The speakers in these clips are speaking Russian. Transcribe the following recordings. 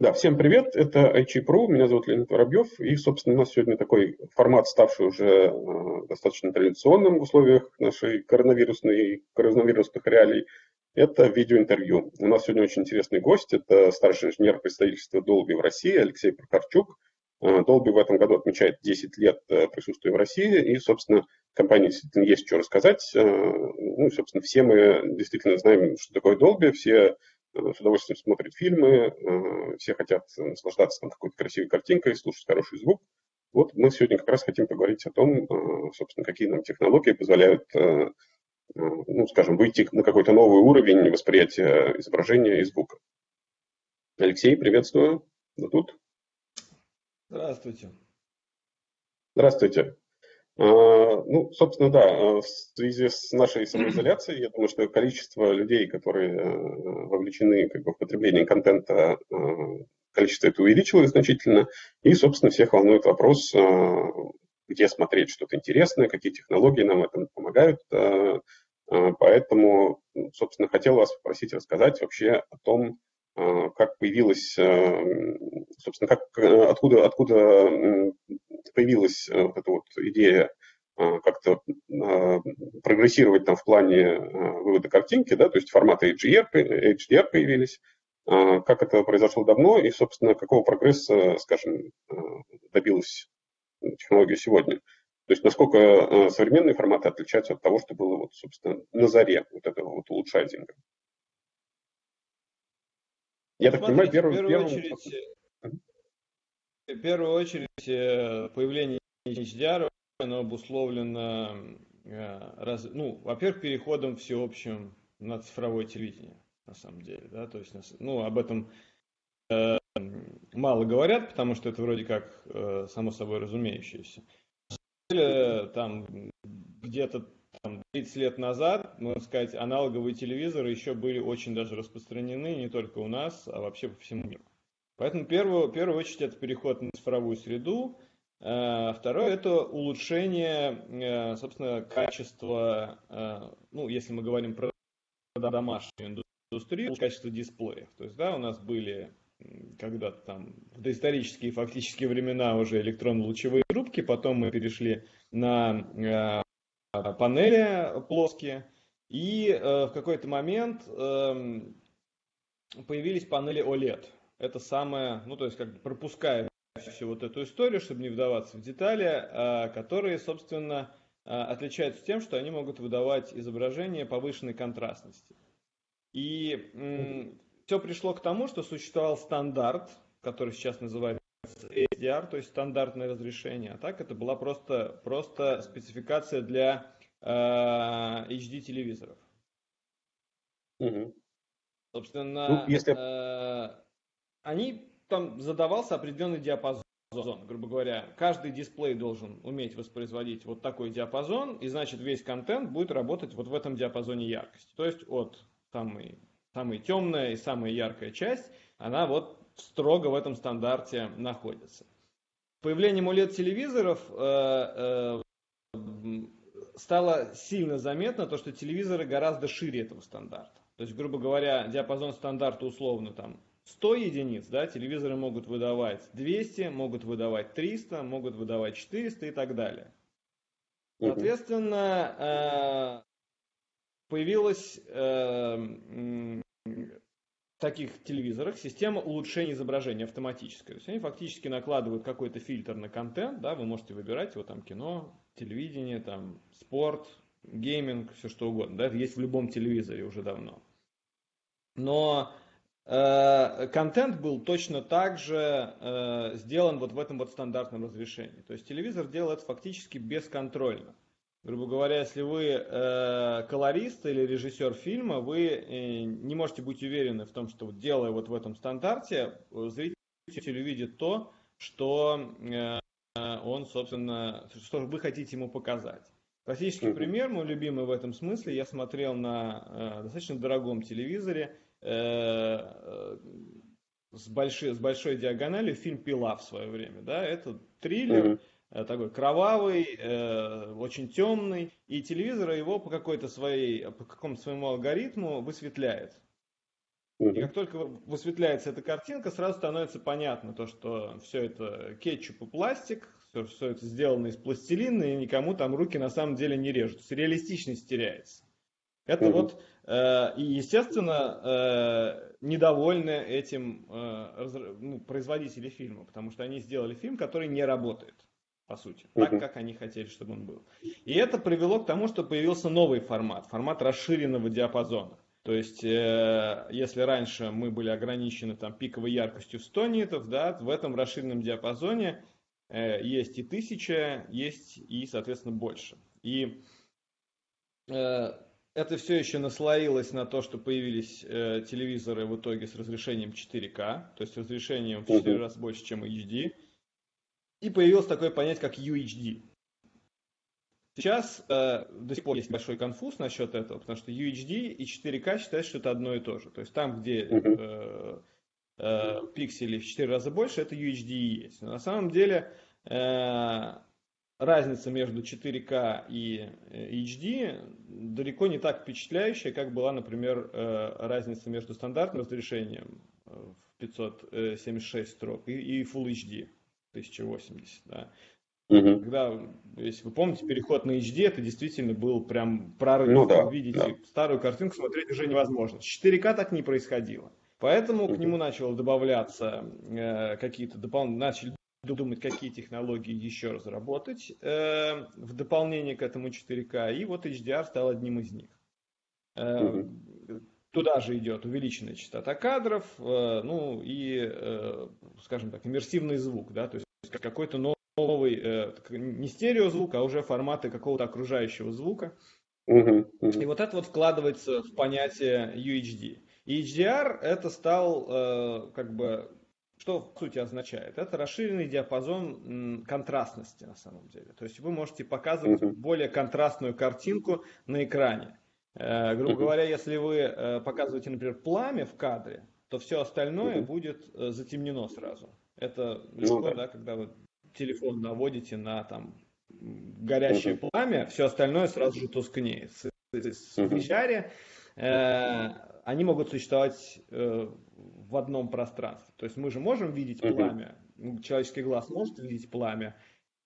Да, всем привет, это IT.Pro, меня зовут Леонид Воробьев, и, собственно, у нас сегодня такой формат, ставший уже э, достаточно традиционным в условиях нашей коронавирусной, коронавирусных реалий, это видеоинтервью. У нас сегодня очень интересный гость, это старший инженер представительства Dolby в России Алексей Прокарчук. Э, Dolby в этом году отмечает 10 лет э, присутствия в России, и, собственно, компании действительно есть что рассказать. Ну, собственно, все мы действительно знаем, что такое Dolby, все с удовольствием смотрят фильмы, э, все хотят наслаждаться там какой-то красивой картинкой, слушать хороший звук. Вот мы сегодня как раз хотим поговорить о том, э, собственно, какие нам технологии позволяют, ну, скажем, выйти на какой-то новый уровень восприятия изображения и звука. Алексей, приветствую. Вы тут? Здравствуйте. Здравствуйте. А, ну, собственно, да, а, в связи с нашей самоизоляцией, я думаю, что количество людей, которые э, вовлечены как бы, в потребление контента, э, количество это увеличилось значительно, и, собственно, всех волнует вопрос, э, где смотреть что-то интересное, какие технологии нам в этом помогают. Поэтому, собственно, хотел вас попросить рассказать вообще о том, как появилась, собственно, как, откуда, откуда появилась э, вот эта вот идея э, как-то э, прогрессировать там в плане вывода картинки, да, то есть форматы HDR, HDR появились, как это произошло давно и, собственно, какого прогресса, скажем, добилась технология сегодня. То есть насколько современные форматы отличаются от того, что было, вот, собственно, на заре вот этого вот улучшайзинга. Я так понимаю, первым... В первую очередь, в первую очередь, э, появление HDR оно обусловлено, э, раз, ну, во-первых, переходом всеобщим на цифровое телевидение, на самом деле, да, то есть, ну, об этом э, мало говорят, потому что это вроде как само собой разумеющееся. На самом деле, там где-то там, 30 лет назад, можно сказать, аналоговые телевизоры еще были очень даже распространены не только у нас, а вообще по всему миру. Поэтому первую, в первую очередь это переход на цифровую среду. Э, второе – это улучшение, э, собственно, качества, э, ну, если мы говорим про домашнюю индустрию, качество дисплеев. То есть, да, у нас были когда-то там в доисторические фактически времена уже электронно-лучевые трубки, потом мы перешли на панели плоские, и в какой-то момент эм, появились панели OLED – это самое, ну то есть как бы пропуская всю вот эту историю, чтобы не вдаваться в детали, а, которые, собственно, а, отличаются тем, что они могут выдавать изображение повышенной контрастности. И все пришло к тому, что существовал стандарт, который сейчас называется HDR, то есть стандартное разрешение, а так это была просто, просто спецификация для э, а, HD телевизоров. Угу. Собственно, ну, если... э, они там задавался определенный диапазон. Грубо говоря, каждый дисплей должен уметь воспроизводить вот такой диапазон, и значит весь контент будет работать вот в этом диапазоне яркости. То есть от самой, самой темная и самая яркая часть, она вот строго в этом стандарте находится. Появлением OLED-телевизоров э, э, стало сильно заметно то, что телевизоры гораздо шире этого стандарта. То есть, грубо говоря, диапазон стандарта условно там 100 единиц, да, телевизоры могут выдавать 200, могут выдавать 300, могут выдавать 400 и так далее. Соответственно, э, появилась э, в таких телевизорах система улучшения изображения автоматическая. То есть они фактически накладывают какой-то фильтр на контент, да, вы можете выбирать вот там кино, телевидение, там спорт, гейминг, все что угодно, да, есть в любом телевизоре уже давно. Но Э, контент был точно так же э, сделан вот в этом вот стандартном разрешении. То есть телевизор делает фактически бесконтрольно. Грубо говоря, если вы э, колорист или режиссер фильма, вы э, не можете быть уверены в том, что делая вот в этом стандарте, зритель увидит то, что э, он, собственно, что вы хотите ему показать. Классический пример, мой любимый в этом смысле, я смотрел на э, достаточно дорогом телевизоре Э, с, большой, с большой диагональю фильм «Пила» в свое время. Да? Это триллер, mm-hmm. такой кровавый, э, очень темный, и телевизор его по какой-то своей, по какому-то своему алгоритму высветляет. И как только высветляется эта картинка, сразу становится понятно, то, что все это кетчуп и пластик, все, все это сделано из пластилина, и никому там руки на самом деле не режут. Реалистичность теряется. Это угу. вот, э, и естественно, э, недовольны этим э, ну, производители фильма, потому что они сделали фильм, который не работает, по сути, так, как они хотели, чтобы он был. И это привело к тому, что появился новый формат, формат расширенного диапазона. То есть, э, если раньше мы были ограничены там, пиковой яркостью в 100 нитов, да, в этом расширенном диапазоне э, есть и 1000, есть и, соответственно, больше. И э, это все еще наслоилось на то, что появились э, телевизоры в итоге с разрешением 4К, то есть разрешением в 4 раза больше, чем HD. И появилось такое понятие, как UHD. Сейчас э, до сих пор есть большой конфуз насчет этого, потому что UHD и 4К считают, что это одно и то же. То есть там, где э, э, пикселей в 4 раза больше, это UHD и есть. Но на самом деле э, разница между 4К и HD далеко не так впечатляющая, как была, например, э, разница между стандартным разрешением э, в 576 строк и, и Full HD 1080. Да. Угу. Когда, если вы помните, переход на HD, это действительно был прям прорыв. Ну, да, Видите, да. старую картинку смотреть уже невозможно. С 4К так не происходило. Поэтому угу. к нему начало добавляться э, какие-то дополнительные, начали думать, какие технологии еще разработать э, в дополнение к этому 4К. И вот HDR стал одним из них. Э, угу. Туда же идет увеличенная частота кадров, э, ну и, э, скажем так, иммерсивный звук, да, то есть какой-то новый э, не стереозвук, а уже форматы какого-то окружающего звука. Uh-huh, uh-huh. И вот это вот вкладывается в понятие UHD. И HDR это стал э, как бы что в сути означает? Это расширенный диапазон контрастности на самом деле. То есть вы можете показывать uh-huh. более контрастную картинку на экране. Э, грубо uh-huh. говоря, если вы э, показываете, например, пламя в кадре, то все остальное uh-huh. будет э, затемнено сразу. Это ну легко, ну, да. да, когда вы телефон наводите на там горящее uh-huh. пламя, все остальное сразу же тускнеет. В VR э, они могут существовать э, в одном пространстве. То есть мы же можем видеть пламя, человеческий глаз может видеть пламя,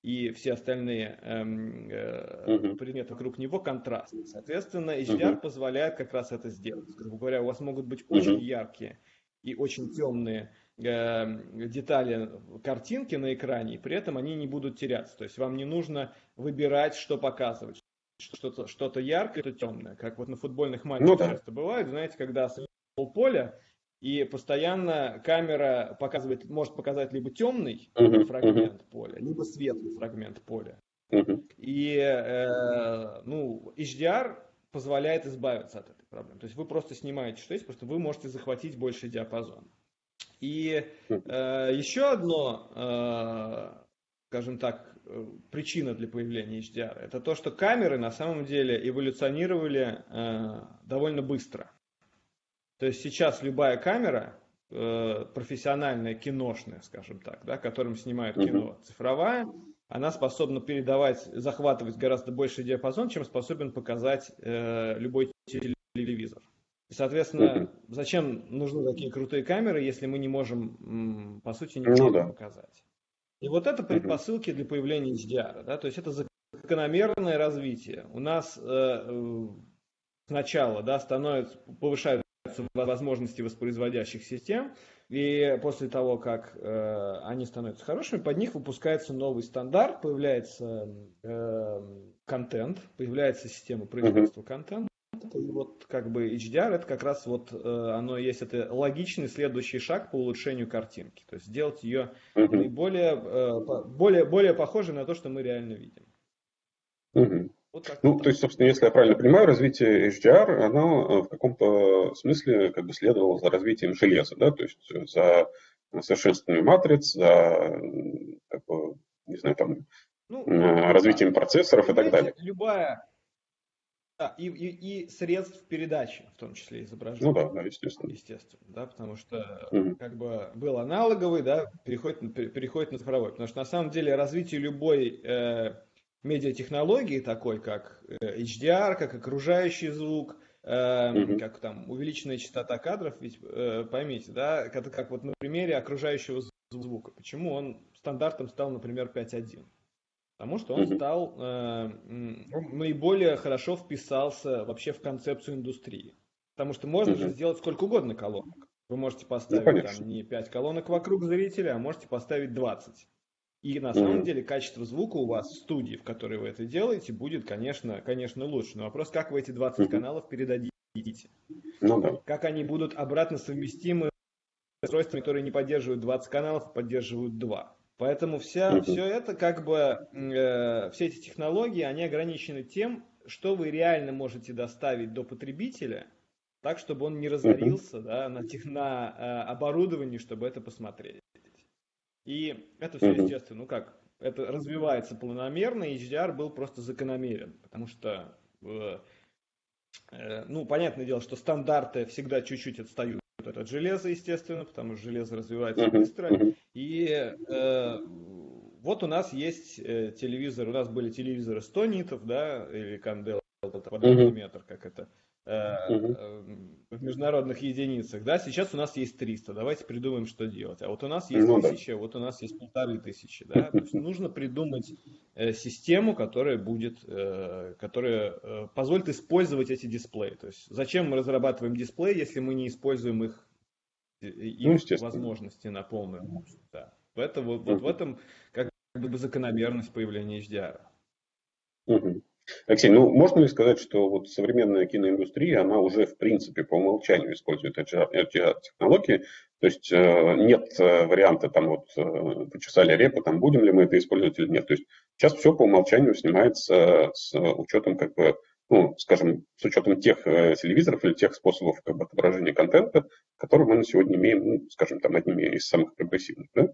и все остальные эм, э, предметы вокруг него контрастны. Соответственно, HDR uh-huh. позволяет как раз это сделать. Грубо говоря, у вас могут быть очень яркие и очень темные Эм, детали картинки на экране, и при этом они не будут теряться. То есть вам не нужно выбирать, что показывать. Что-то что яркое, что темное. Как вот на футбольных матчах ну, да. часто бывает, знаете, когда поле, и постоянно камера показывает, может показать либо темный uh-huh, фрагмент uh-huh. поля, либо светлый фрагмент поля. Uh-huh. И э, ну, HDR позволяет избавиться от этой проблемы. То есть вы просто снимаете, что есть, просто вы можете захватить больше диапазон. И э, еще одно, э, скажем так, э, причина для появления HDR, это то, что камеры на самом деле эволюционировали э, довольно быстро. То есть сейчас любая камера, э, профессиональная, киношная, скажем так, да, которым снимают кино, цифровая, она способна передавать, захватывать гораздо больше диапазон, чем способен показать э, любой телевизор. И, соответственно, зачем нужны такие крутые камеры, если мы не можем, по сути, ничего ну, да. показать? И вот это предпосылки для появления HDR. Да? То есть это закономерное развитие. У нас э, сначала да, становится, повышаются возможности воспроизводящих систем, и после того, как э, они становятся хорошими, под них выпускается новый стандарт, появляется э, контент, появляется система производства uh-huh. контента. И вот как бы HDR это как раз вот э, оно есть это логичный следующий шаг по улучшению картинки. То есть сделать ее наиболее э, более, более похожей на то, что мы реально видим. Угу. Вот ну, то есть, собственно, если я правильно понимаю, развитие HDR, оно э, в каком-то смысле как бы следовало за развитием железа, да, то есть за совершенствованием матриц, за, как бы, не знаю, там, ну, развитием да. процессоров и так далее. Любая, да, и, и, и средств передачи, в том числе изображения. Ну да, да, естественно. Естественно, да, потому что угу. как бы был аналоговый, да, переходит, переходит на цифровой. Потому что на самом деле развитие любой э, медиатехнологии, такой как э, HDR, как окружающий звук, э, как там, увеличенная частота кадров, ведь э, поймите, да, это как вот на примере окружающего звука. Почему он стандартом стал, например, 5.1? Потому что он стал, э, наиболее хорошо вписался вообще в концепцию индустрии. Потому что можно же сделать сколько угодно колонок. Вы можете поставить ну, там не 5 колонок вокруг зрителя, а можете поставить 20. И на самом mm-hmm. деле качество звука у вас в студии, в которой вы это делаете, будет, конечно, конечно лучше. Но вопрос, как вы эти 20 mm-hmm. каналов передадите? Ну, да. Как они будут обратно совместимы с устройствами, которые не поддерживают 20 каналов, а поддерживают 2. Поэтому вся, mm-hmm. все это как бы, э, все эти технологии, они ограничены тем, что вы реально можете доставить до потребителя, так, чтобы он не разорился mm-hmm. да, на, тех, на э, оборудовании, чтобы это посмотреть. И это все, естественно, ну как, это развивается планомерно, и HDR был просто закономерен, потому что, э, э, ну, понятное дело, что стандарты всегда чуть-чуть отстают от железа, естественно, потому что железо развивается быстро. И э, вот у нас есть э, телевизор, у нас были телевизоры 100 нитов, да, или Candela квадратный метр, как это. В международных единицах, да, сейчас у нас есть 300, давайте придумаем, что делать. А вот у нас есть ну, тысяча, да. вот у нас есть полторы тысячи, да, то есть нужно придумать э, систему, которая будет, э, которая э, позволит использовать эти дисплеи. То есть зачем мы разрабатываем дисплей, если мы не используем их, их ну, возможности на полную мощность, да. Это, вот, вот в этом как бы закономерность появления HDR. Угу. Алексей, ну можно ли сказать, что вот современная киноиндустрия, она уже в принципе по умолчанию использует HDR-технологии, то есть э, нет э, варианта там вот э, почесали репу, там будем ли мы это использовать или нет. То есть сейчас все по умолчанию снимается с учетом как бы ну, скажем, с учетом тех телевизоров или тех способов как бы, отображения контента, которые мы на сегодня имеем, ну, скажем, там одними из самых прогрессивных, да?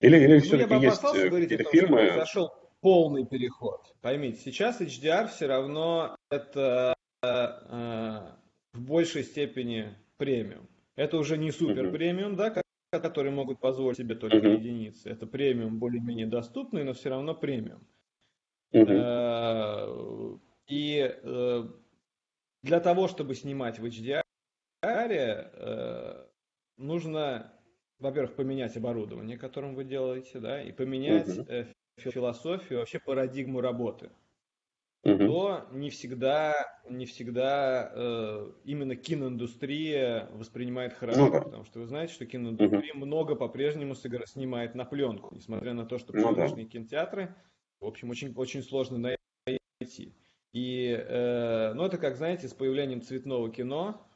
Или, или ну, все-таки есть какие-то фильмы... Произошел полный переход. Поймите, сейчас HDR все равно это э, в большей степени премиум. Это уже не супер премиум, да, которые могут позволить себе только uh-huh. единицы. Это премиум более-менее доступный, но все равно премиум. Uh-huh. И э, для того, чтобы снимать в HDR, э, нужно, во-первых, поменять оборудование, которым вы делаете, да, и поменять uh-huh философию, вообще парадигму работы, угу. то не всегда, не всегда э, именно киноиндустрия воспринимает хорошо, ну, да. потому что вы знаете, что киноиндустрия угу. много по-прежнему снимает на пленку, несмотря на то, что пленочные ну, да. кинотеатры, в общем, очень, очень сложно найти. И, э, ну, это как, знаете, с появлением цветного кино,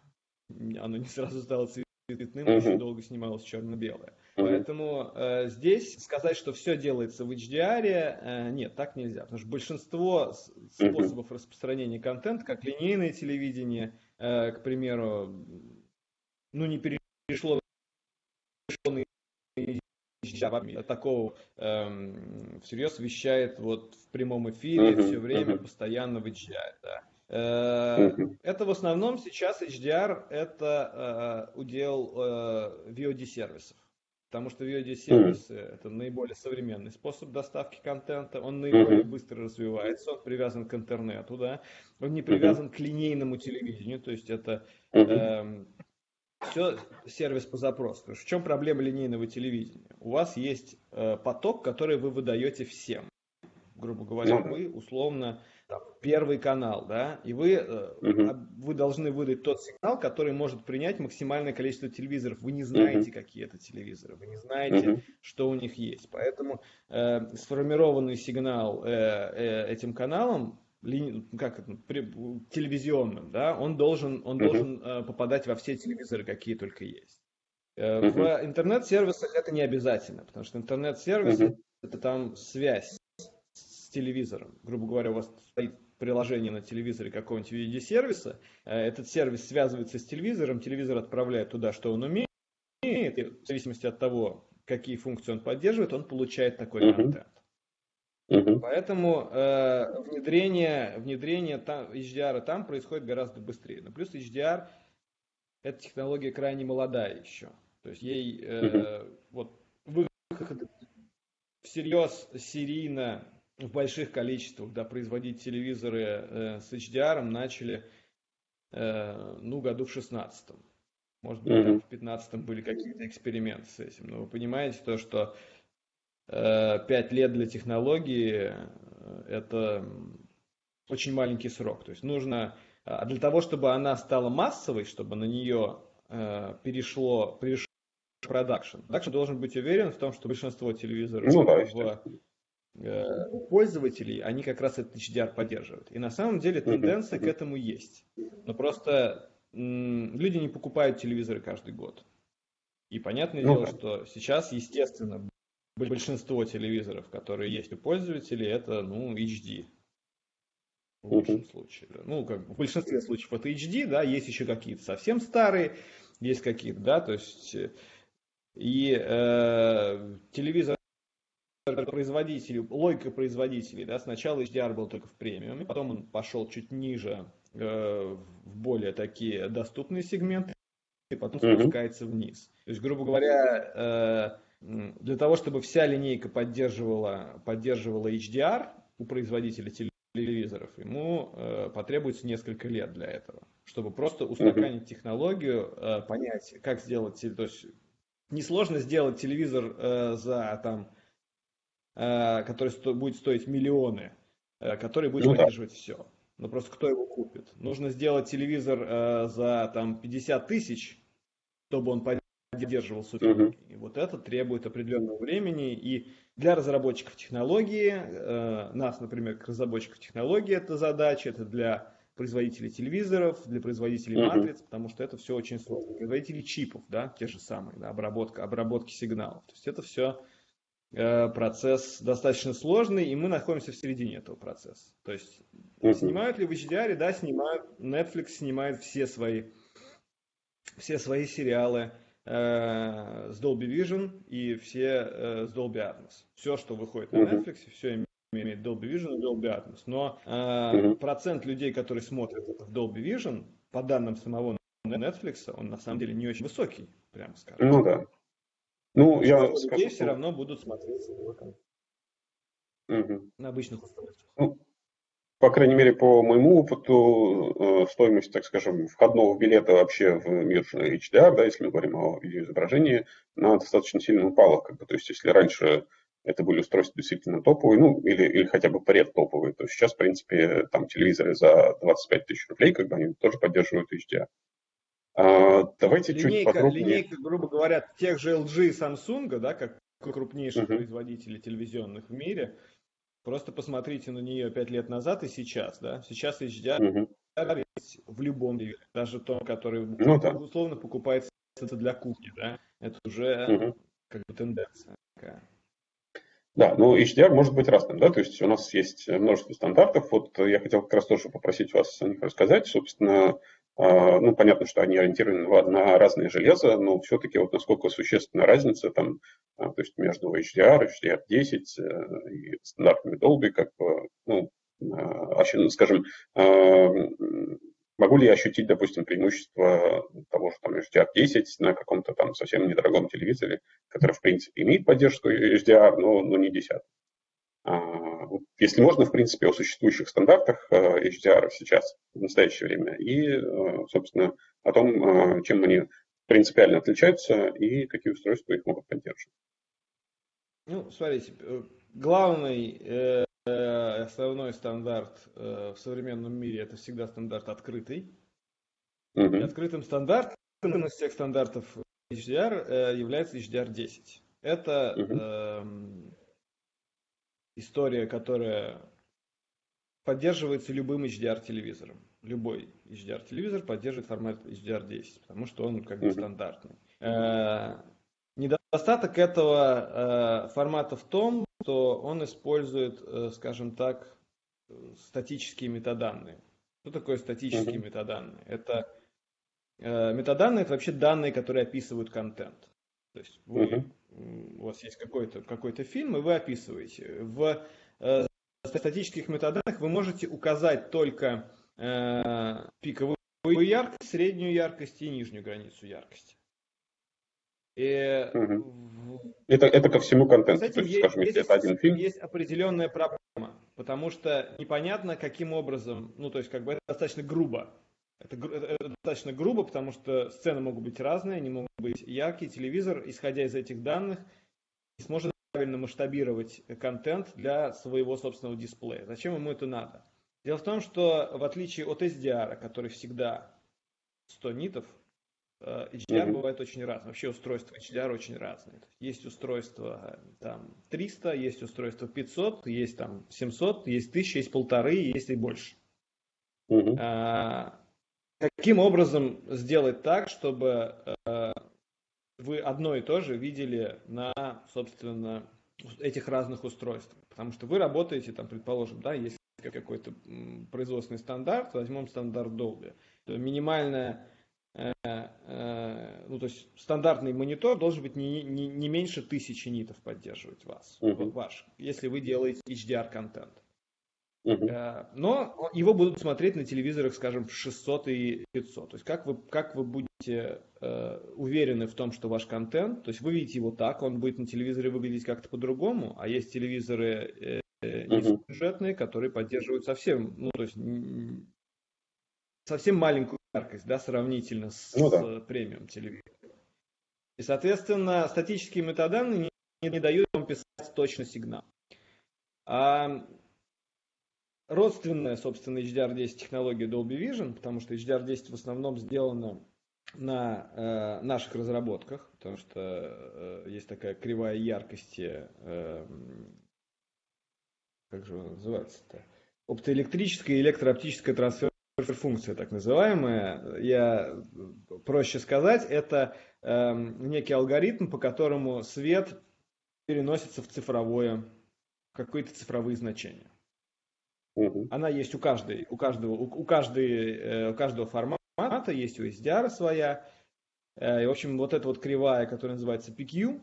оно не сразу стало цветным, угу. очень долго снималось черно-белое. Поэтому э, здесь сказать, что все делается в HDR, э, нет, так нельзя. Потому что большинство способов распространения контента, как линейное телевидение, э, к примеру, ну не перешло такого эм, всерьез вещает вот в прямом эфире все время, постоянно в HDR. Да. Uh-huh. Это в основном сейчас HDR это э, удел э, VOD сервисов. Потому что VOD-сервисы mm. это наиболее современный способ доставки контента, он наиболее mm-hmm. быстро развивается, он привязан к интернету, да, он не привязан mm-hmm. к линейному телевидению, то есть это mm-hmm. э, все сервис по запросу. В чем проблема линейного телевидения? У вас есть э, поток, который вы выдаете всем. Грубо говоря, mm-hmm. вы условно там, первый канал, да, и вы, угу. вы должны выдать тот сигнал, который может принять максимальное количество телевизоров. Вы не знаете, угу. какие это телевизоры, вы не знаете, угу. что у них есть. Поэтому э, сформированный сигнал э, э, этим каналом ли, как это, телевизионным, да, он должен, он uh должен э, попадать во все телевизоры, какие только есть. Э, В интернет-сервисах это не обязательно, потому что интернет-сервис uh это там связь телевизором. Грубо говоря, у вас стоит приложение на телевизоре какого-нибудь видеосервиса, э, этот сервис связывается с телевизором, телевизор отправляет туда, что он умеет, и в зависимости от того, какие функции он поддерживает, он получает такой uh-huh. контент. Uh-huh. Поэтому э, внедрение, внедрение там, HDR там происходит гораздо быстрее. Но плюс HDR эта технология крайне молодая еще. То есть ей э, uh-huh. вот выход всерьез серийно в больших количествах да, производить телевизоры э, с HDR начали э, ну, году в 16 Может быть, mm-hmm. там в 15 были какие-то эксперименты с этим. Но вы понимаете то, что э, 5 лет для технологии э, это очень маленький срок. То есть нужно, а для того, чтобы она стала массовой, чтобы на нее э, перешло, перешло продакшн. Продакшн должен быть уверен в том, что большинство телевизоров ну, да, в, э, пользователей, они как раз этот HDR поддерживают. И на самом деле тенденция к этому есть. Но просто люди не покупают телевизоры каждый год. И понятное ну, дело, что сейчас, естественно, большинство телевизоров, которые есть у пользователей, это ну, HD. В лучшем uh-huh. случае. Ну, как в большинстве случаев это HD, да, есть еще какие-то совсем старые, есть какие-то, да, то есть э, и э, телевизор производителей, логика производителей, да, сначала HDR был только в премиуме, потом он пошел чуть ниже э, в более такие доступные сегменты, и потом mm-hmm. спускается вниз. То есть, грубо говоря, э, для того, чтобы вся линейка поддерживала, поддерживала HDR у производителя телевизоров, ему э, потребуется несколько лет для этого, чтобы просто устаканить mm-hmm. технологию, э, понять, как сделать, то есть несложно сделать телевизор э, за там, который сто, будет стоить миллионы, э, который будет ну, поддерживать да. все. Но просто кто его купит? Нужно сделать телевизор э, за там 50 тысяч, чтобы он поддерживал супер. Угу. И вот это требует определенного времени. И для разработчиков технологии, э, нас, например, как разработчиков технологии, это задача, это для производителей телевизоров, для производителей uh-huh. матриц, потому что это все очень сложно. Производители чипов, да, те же самые, да, обработка, обработки сигналов. То есть это все э, процесс достаточно сложный, и мы находимся в середине этого процесса. То есть uh-huh. снимают ли в HDR? Да, снимают. Netflix снимает все свои, все свои сериалы э, с Dolby Vision и все э, с Dolby Atmos. Все, что выходит на Netflix, все имеет имеет Dolby Vision и Dolby Atmos. Но э, mm-hmm. процент людей, которые смотрят это в Dolby Vision, по данным самого Netflix, он на самом деле не очень высокий, прямо скажем. Ну да. Ну, я скажу, людей все равно будут смотреть угу. на обычных устройствах. Ну, по крайней мере, по моему опыту, э, стоимость, так скажем, входного билета вообще в мир HDR, да, если мы говорим о видеоизображении, она достаточно сильно упала. Как бы, то есть, если раньше это были устройства действительно топовые, ну, или, или хотя бы предтоповые, то сейчас, в принципе, там телевизоры за 25 тысяч рублей, как бы они тоже поддерживают HDR. А, давайте линейка, чуть подробнее. Линейка, грубо говоря, тех же LG и Samsung, да, как крупнейших uh-huh. производителей телевизионных в мире, просто посмотрите на нее 5 лет назад и сейчас, да, сейчас HDR uh-huh. в любом телевизоре, даже том, который ну, да. условно покупается для кухни, да, это уже uh-huh. как бы тенденция такая. Да, ну HDR может быть разным, да, то есть у нас есть множество стандартов. Вот я хотел как раз тоже попросить вас о них рассказать. Собственно, ну, понятно, что они ориентированы на разные железа, но все-таки вот насколько существенна разница там, а, то есть между HDR, HDR10 э, и стандартами Dolby, как бы, ну, а, скажем, Могу ли я ощутить, допустим, преимущество того же там HDR10 на каком-то там совсем недорогом телевизоре, который, в принципе, имеет поддержку HDR, но, но не 10? Если можно, в принципе, о существующих стандартах э, HDR сейчас, в настоящее время, и, э, собственно, о том, э, чем они принципиально отличаются и какие устройства их могут поддерживать. Ну, смотрите, главный Э, основной стандарт э, в современном мире это всегда стандарт открытый. Mm-hmm. И открытым стандартом из всех стандартов HDR э, является HDR10. Это mm-hmm. э, история, которая поддерживается любым HDR-телевизором. Любой HDR-телевизор поддерживает формат HDR10, потому что он как бы стандартный. Э, недостаток этого э, формата в том, что он использует, э, скажем так, статические метаданные. Что такое статические метаданные? Это метаданные это вообще данные, которые описывают контент. То есть вы. У вас есть какой-то какой фильм, и вы описываете. В э, статических метаданных вы можете указать только э, пиковую яркость, среднюю яркость и нижнюю границу яркости. И угу. это, это ко всему контенту, то есть, есть, скажем, если это один фильм. Есть определенная проблема, потому что непонятно, каким образом, ну, то есть, как бы это достаточно грубо. Это, это достаточно грубо, потому что сцены могут быть разные, они могут быть яркие. Телевизор, исходя из этих данных, сможет правильно масштабировать контент для своего собственного дисплея. Зачем ему это надо? Дело в том, что в отличие от SDR, который всегда 100 нитов, HDR mm-hmm. бывает очень разный. Вообще устройства HDR очень разные. Есть устройство там 300, есть устройство 500, есть там 700, есть 1000, есть полторы, есть и больше. Mm-hmm. А, каким образом сделать так, чтобы а, вы одно и то же видели на, собственно, этих разных устройствах? Потому что вы работаете, там, предположим, да, есть какой-то производственный стандарт, возьмем стандарт Dolby. Минимальная Э, э, ну, то есть стандартный монитор должен быть не, не, не меньше тысячи нитов поддерживать вас, uh-huh. ваш, если вы делаете HDR-контент. Uh-huh. Но его будут смотреть на телевизорах, скажем, в 600 и 500. То есть как вы, как вы будете э, уверены в том, что ваш контент, то есть вы видите его так, он будет на телевизоре выглядеть как-то по-другому, а есть телевизоры э, низкобюджетные, которые поддерживают совсем, ну, то есть совсем маленькую яркость, да, сравнительно с, ну, да. с премиум телевизором. И, соответственно, статические метаданные не, не дают вам писать точно сигнал. А родственная, собственно, HDR10 технология Dolby Vision, потому что HDR10 в основном сделана на э, наших разработках, потому что э, есть такая кривая яркости, э, как же она называется-то, оптоэлектрическая и электрооптическая трансфер функция так называемая, я проще сказать, это э, некий алгоритм, по которому свет переносится в цифровое, какие-то цифровые значения. Угу. Она есть у каждой, у каждого, у, у, каждой, э, у каждого формата, есть у SDR своя. Э, и, в общем, вот эта вот кривая, которая называется PQ,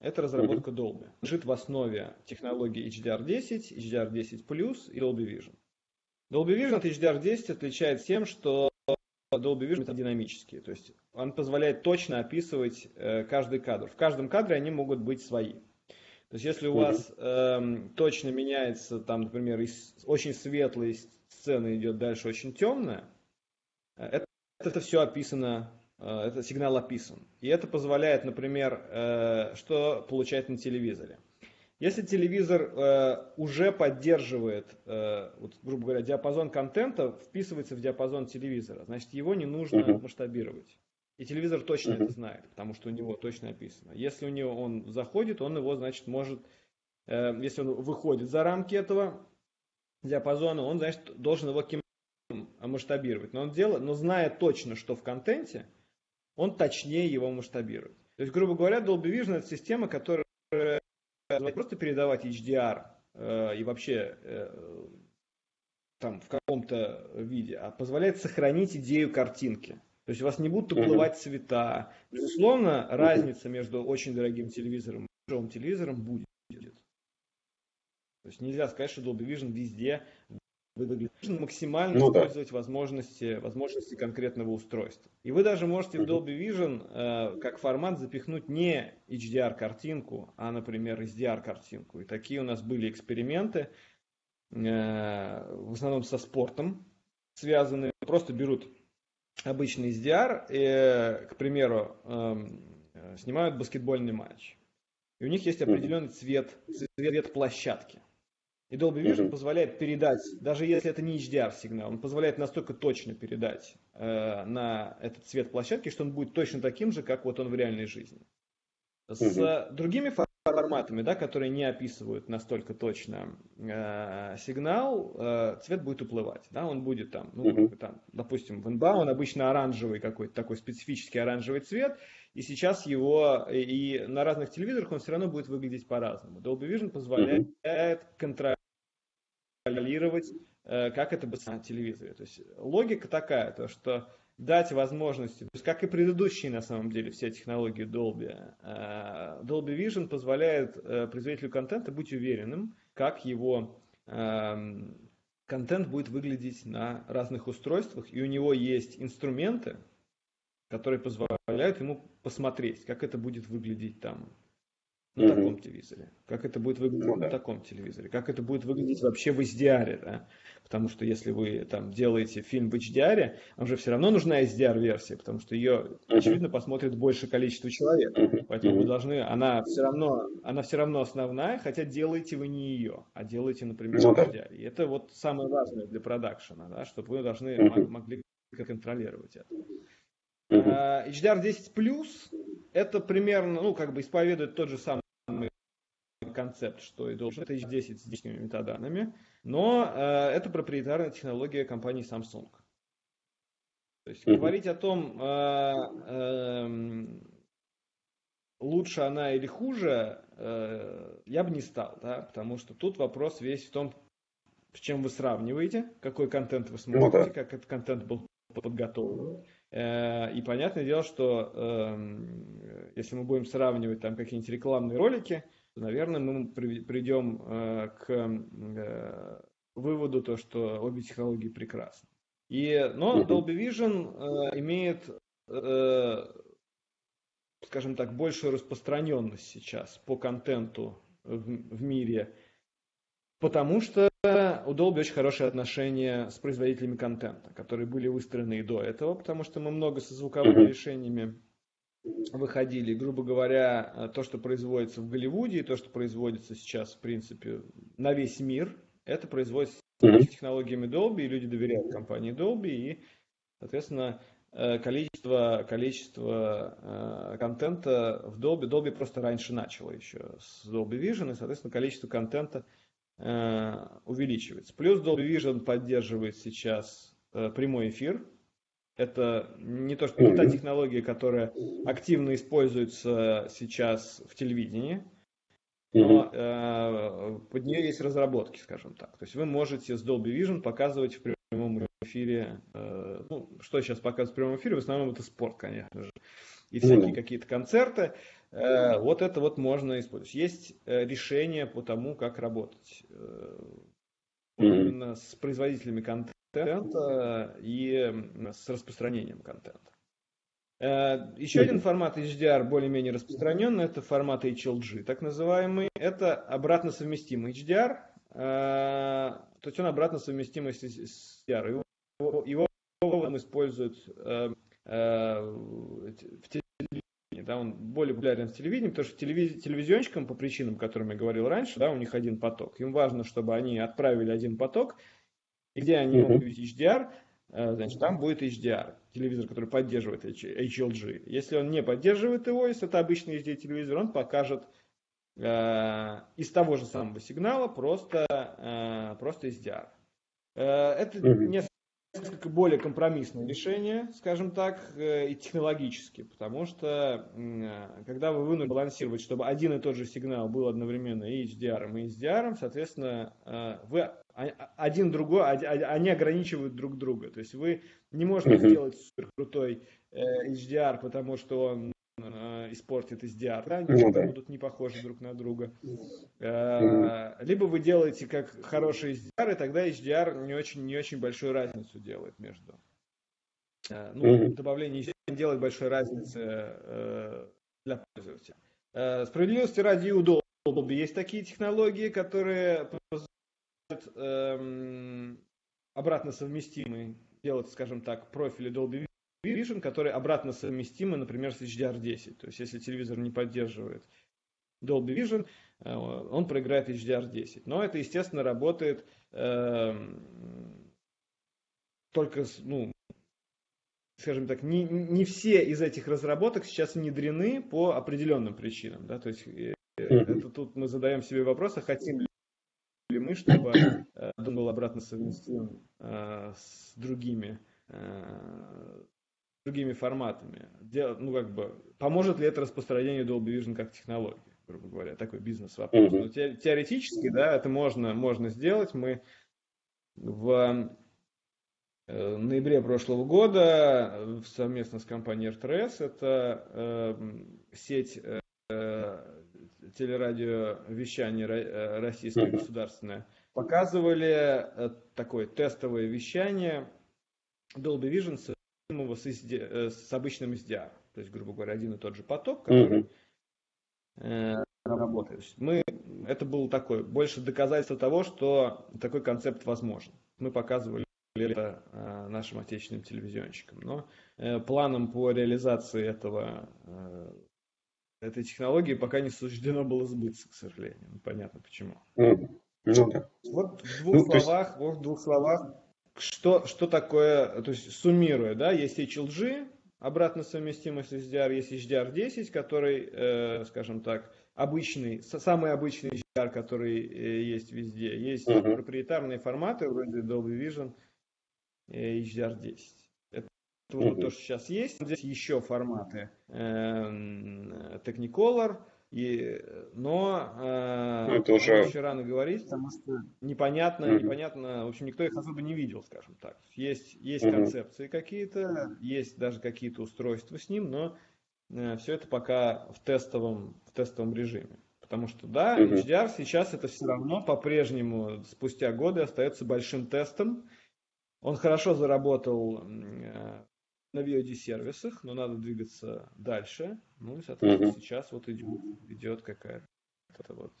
это разработка Dolby. Лежит в основе технологии HDR10, HDR10+, и Dolby Vision. Dolby Vision от HDR10 отличает тем, что Dolby Vision это динамический, то есть он позволяет точно описывать э, каждый кадр. В каждом кадре они могут быть свои. То есть если у вас э, точно меняется, там, например, из очень светлой сцены идет дальше очень темная, э, это, это все описано, э, это сигнал описан. И это позволяет, например, э, что получать на телевизоре. Если телевизор э, уже поддерживает, э, вот, грубо говоря, диапазон контента, вписывается в диапазон телевизора, значит его не нужно uh-huh. масштабировать. И телевизор точно это знает, потому что у него точно описано. Если у него он заходит, он его, значит, может, э, если он выходит за рамки этого диапазона, он, значит, должен его кем масштабировать. Но он делает, но зная точно, что в контенте, он точнее его масштабирует. То есть, грубо говоря, Dolby Vision это система, которая не просто передавать HDR э, и вообще э, там в каком-то виде, а позволяет сохранить идею картинки. То есть у вас не будут уплывать цвета. Безусловно, разница между очень дорогим телевизором и дешевым телевизором будет. То есть нельзя сказать, что Dolby Vision везде выглядит максимально ну, использовать да. возможности, возможности конкретного устройства. И вы даже можете в Dolby Vision э, как формат запихнуть не HDR-картинку, а, например, SDR-картинку. И такие у нас были эксперименты, э, в основном со спортом связанные. Просто берут обычный SDR и, к примеру, э, снимают баскетбольный матч. И у них есть определенный цвет, цвет площадки. И Dolby Vision mm-hmm. позволяет передать, даже если это не HDR сигнал, он позволяет настолько точно передать э, на этот цвет площадки, что он будет точно таким же, как вот он в реальной жизни. С mm-hmm. другими форматами, да, которые не описывают настолько точно э, сигнал, э, цвет будет уплывать. Да, он будет там, ну, там, допустим, в NBA он обычно оранжевый какой-то такой специфический оранжевый цвет, и сейчас его и на разных телевизорах он все равно будет выглядеть по-разному. Dolby Vision позволяет контролировать, э, как это будет на телевизоре. То есть логика такая, то что дать возможности, то есть как и предыдущие на самом деле все технологии Dolby, э, Dolby Vision позволяет э, производителю контента быть уверенным, как его эм, контент будет выглядеть на разных устройствах, и у него есть инструменты, которые позволяют ему посмотреть, как это будет выглядеть там на угу. таком телевизоре, как это будет выглядеть ну, да. на таком телевизоре, как это будет выглядеть вообще в HDR, да? потому что если вы там делаете фильм в HDR, вам же все равно нужна HDR-версия, потому что ее, очевидно, посмотрит больше количество человек, поэтому вы должны, она все равно, она все равно основная, хотя делаете вы не ее, а делаете, например, ну, в HDR. И это вот самое важное для продакшена, да, чтобы вы должны могли контролировать это. Uh, HDR10 Plus это примерно, ну, как бы исповедует тот же самый концепт, что и должен. Это HDR10 с дикими метаданными, но uh, это проприетарная технология компании Samsung. То есть говорить о том, uh, uh, лучше она или хуже, я бы не стал, да, потому что тут вопрос весь в том, с чем вы сравниваете, какой контент вы смотрите, ну, да. как этот контент был подготовлен. Э, и понятное дело, что эм, если мы будем сравнивать там какие-нибудь рекламные ролики, то, наверное, мы придем э, к э, выводу, то, что обе технологии прекрасны. И, но Dolby Vision имеет, скажем так, большую распространенность сейчас по контенту в, в мире, потому что у Dolby очень хорошие отношения с производителями контента, которые были выстроены и до этого, потому что мы много со звуковыми решениями выходили. Грубо говоря, то, что производится в Голливуде, и то, что производится сейчас, в принципе, на весь мир, это производится технологиями Dolby, и люди доверяют компании Dolby, и, соответственно, э, количество, количество э, контента в Dolby, Dolby просто раньше начало еще с Dolby Vision, и, соответственно, количество контента – Э, увеличивается. Плюс Dolby Vision поддерживает сейчас э, прямой эфир. Это не то, что не та технология, которая активно используется сейчас в телевидении, но э, под нее есть разработки, скажем так. То есть вы можете с Dolby Vision показывать в прямом эфире, э, ну, что сейчас показывают в прямом эфире, в основном это спорт, конечно же, и всякие какие-то концерты. Э, вот это вот можно использовать. Есть э, решение по тому, как работать э, именно с производителями контента и с распространением контента. Еще один формат HDR более-менее распространенный, это формат HLG, так называемый. Это обратно совместимый HDR, то есть он обратно совместимый с HDR. Его, его он использует в да, он более популярен в телевидении, потому что телевиз... телевизионщикам, по причинам, которым я говорил раньше, да, у них один поток. Им важно, чтобы они отправили один поток, и где они могут видеть HDR, э, значит, там будет HDR, телевизор, который поддерживает HLG. Если он не поддерживает его, если это обычный HD телевизор, он покажет э, из того же самого сигнала просто, э, просто HDR. Э, это несколько несколько более компромиссное решение, скажем так, э, и технологически, потому что э, когда вы вынуждены балансировать, чтобы один и тот же сигнал был одновременно и HDR, и SDR, соответственно, э, вы один другой, они ограничивают друг друга. То есть вы не можете сделать супер крутой HDR, потому что он испортит SDR, да, они ну, да. будут не похожи друг на друга. Э, либо вы делаете как хороший SDR, и тогда HDR не очень, не очень большую разницу делает между. Э, ну, добавление HDR делает большую разницу э, для пользователя. Э, справедливости ради у Dolby есть такие технологии, которые позволяют э, обратно совместимый делать, скажем так, профили Dolby Vision, которые обратно совместимы, например, с HDR10. То есть, если телевизор не поддерживает Dolby Vision, э, он проиграет HDR10. Но это, естественно, работает э, только, ну, скажем так, не, не все из этих разработок сейчас внедрены по определенным причинам. Да? То есть, э, это тут мы задаем себе вопрос, а хотим ли мы, чтобы э, он был обратно совместим э, с другими э, другими форматами. Дел, ну, как бы, поможет ли это распространению Dolby Vision как технологии, грубо говоря, такой бизнес-вопрос. Mm-hmm. Но те, теоретически, да, это можно, можно сделать. Мы в э, ноябре прошлого года э, совместно с компанией РТС, это э, сеть э, телерадиовещания э, российское mm-hmm. государственное, показывали такое тестовое вещание Dolby Vision его с, SD, э, с обычным SDR. То есть, грубо говоря, один и тот же поток, который mm-hmm. работает. Мы, это было такое, больше доказательство того, что такой концепт возможен. Мы показывали это э, нашим отечественным телевизионщикам. Но планом по реализации этого, этой технологии пока не суждено было сбыться, к сожалению. Ну, понятно почему. Mm. Ну, да. Вот в двух ну, словах, есть... вот в двух словах, что, что такое, то есть суммируя, да, есть HLG, обратно совместимость HDR, есть HDR10, который, э, скажем так, обычный, самый обычный HDR, который э, есть везде. Есть uh-huh. проприетарные форматы вроде Dolby Vision, э, HDR10. Это uh-huh. то, что сейчас есть. Здесь еще форматы э, Technicolor, и, но э, ну, это уже... еще рано говорить, потому что непонятно, mm-hmm. непонятно, в общем, никто их особо не видел, скажем так. Есть, есть mm-hmm. концепции какие-то, есть даже какие-то устройства с ним, но э, все это пока в тестовом, в тестовом режиме. Потому что, да, mm-hmm. HDR сейчас это все равно по-прежнему, спустя годы, остается большим тестом. Он хорошо заработал э, на VOD-сервисах, но надо двигаться дальше. Ну и, соответственно, mm-hmm. сейчас вот идет, идет какая-то вот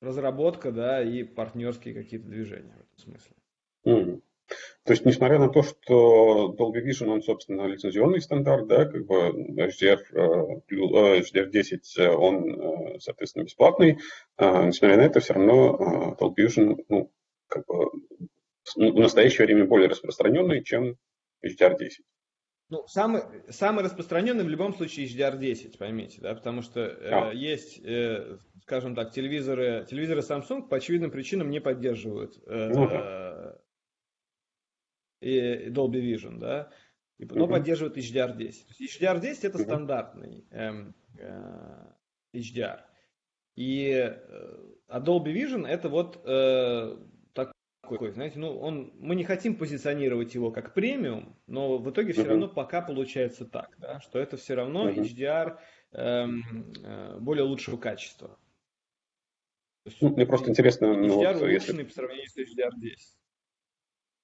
разработка, да, и партнерские какие-то движения в этом смысле. Mm-hmm. То есть, несмотря на то, что Dolby Vision, он, собственно, лицензионный стандарт, да, как бы HDR, HDR10, э, э, он, э, соответственно, бесплатный, несмотря на это, все равно Dolby Vision, ну, как бы в настоящее время более распространенный, чем HDR10. Ну, самый, самый распространенный в любом случае HDR10, поймите, да, потому что э, а. есть, э, скажем так, телевизоры, телевизоры Samsung по очевидным причинам не поддерживают э, ну, да. э, Dolby Vision, да, но угу. поддерживают HDR10. HDR10 это угу. стандартный э, э, HDR. И а Dolby Vision это вот э, такой, знаете, ну, он, мы не хотим позиционировать его как премиум, но в итоге все uh-huh. равно пока получается так, да, что это все равно uh-huh. HDR эм, э, более лучшего качества. Ну, мне просто интересно, HDR ну, вот, если... по сравнению с HDR10.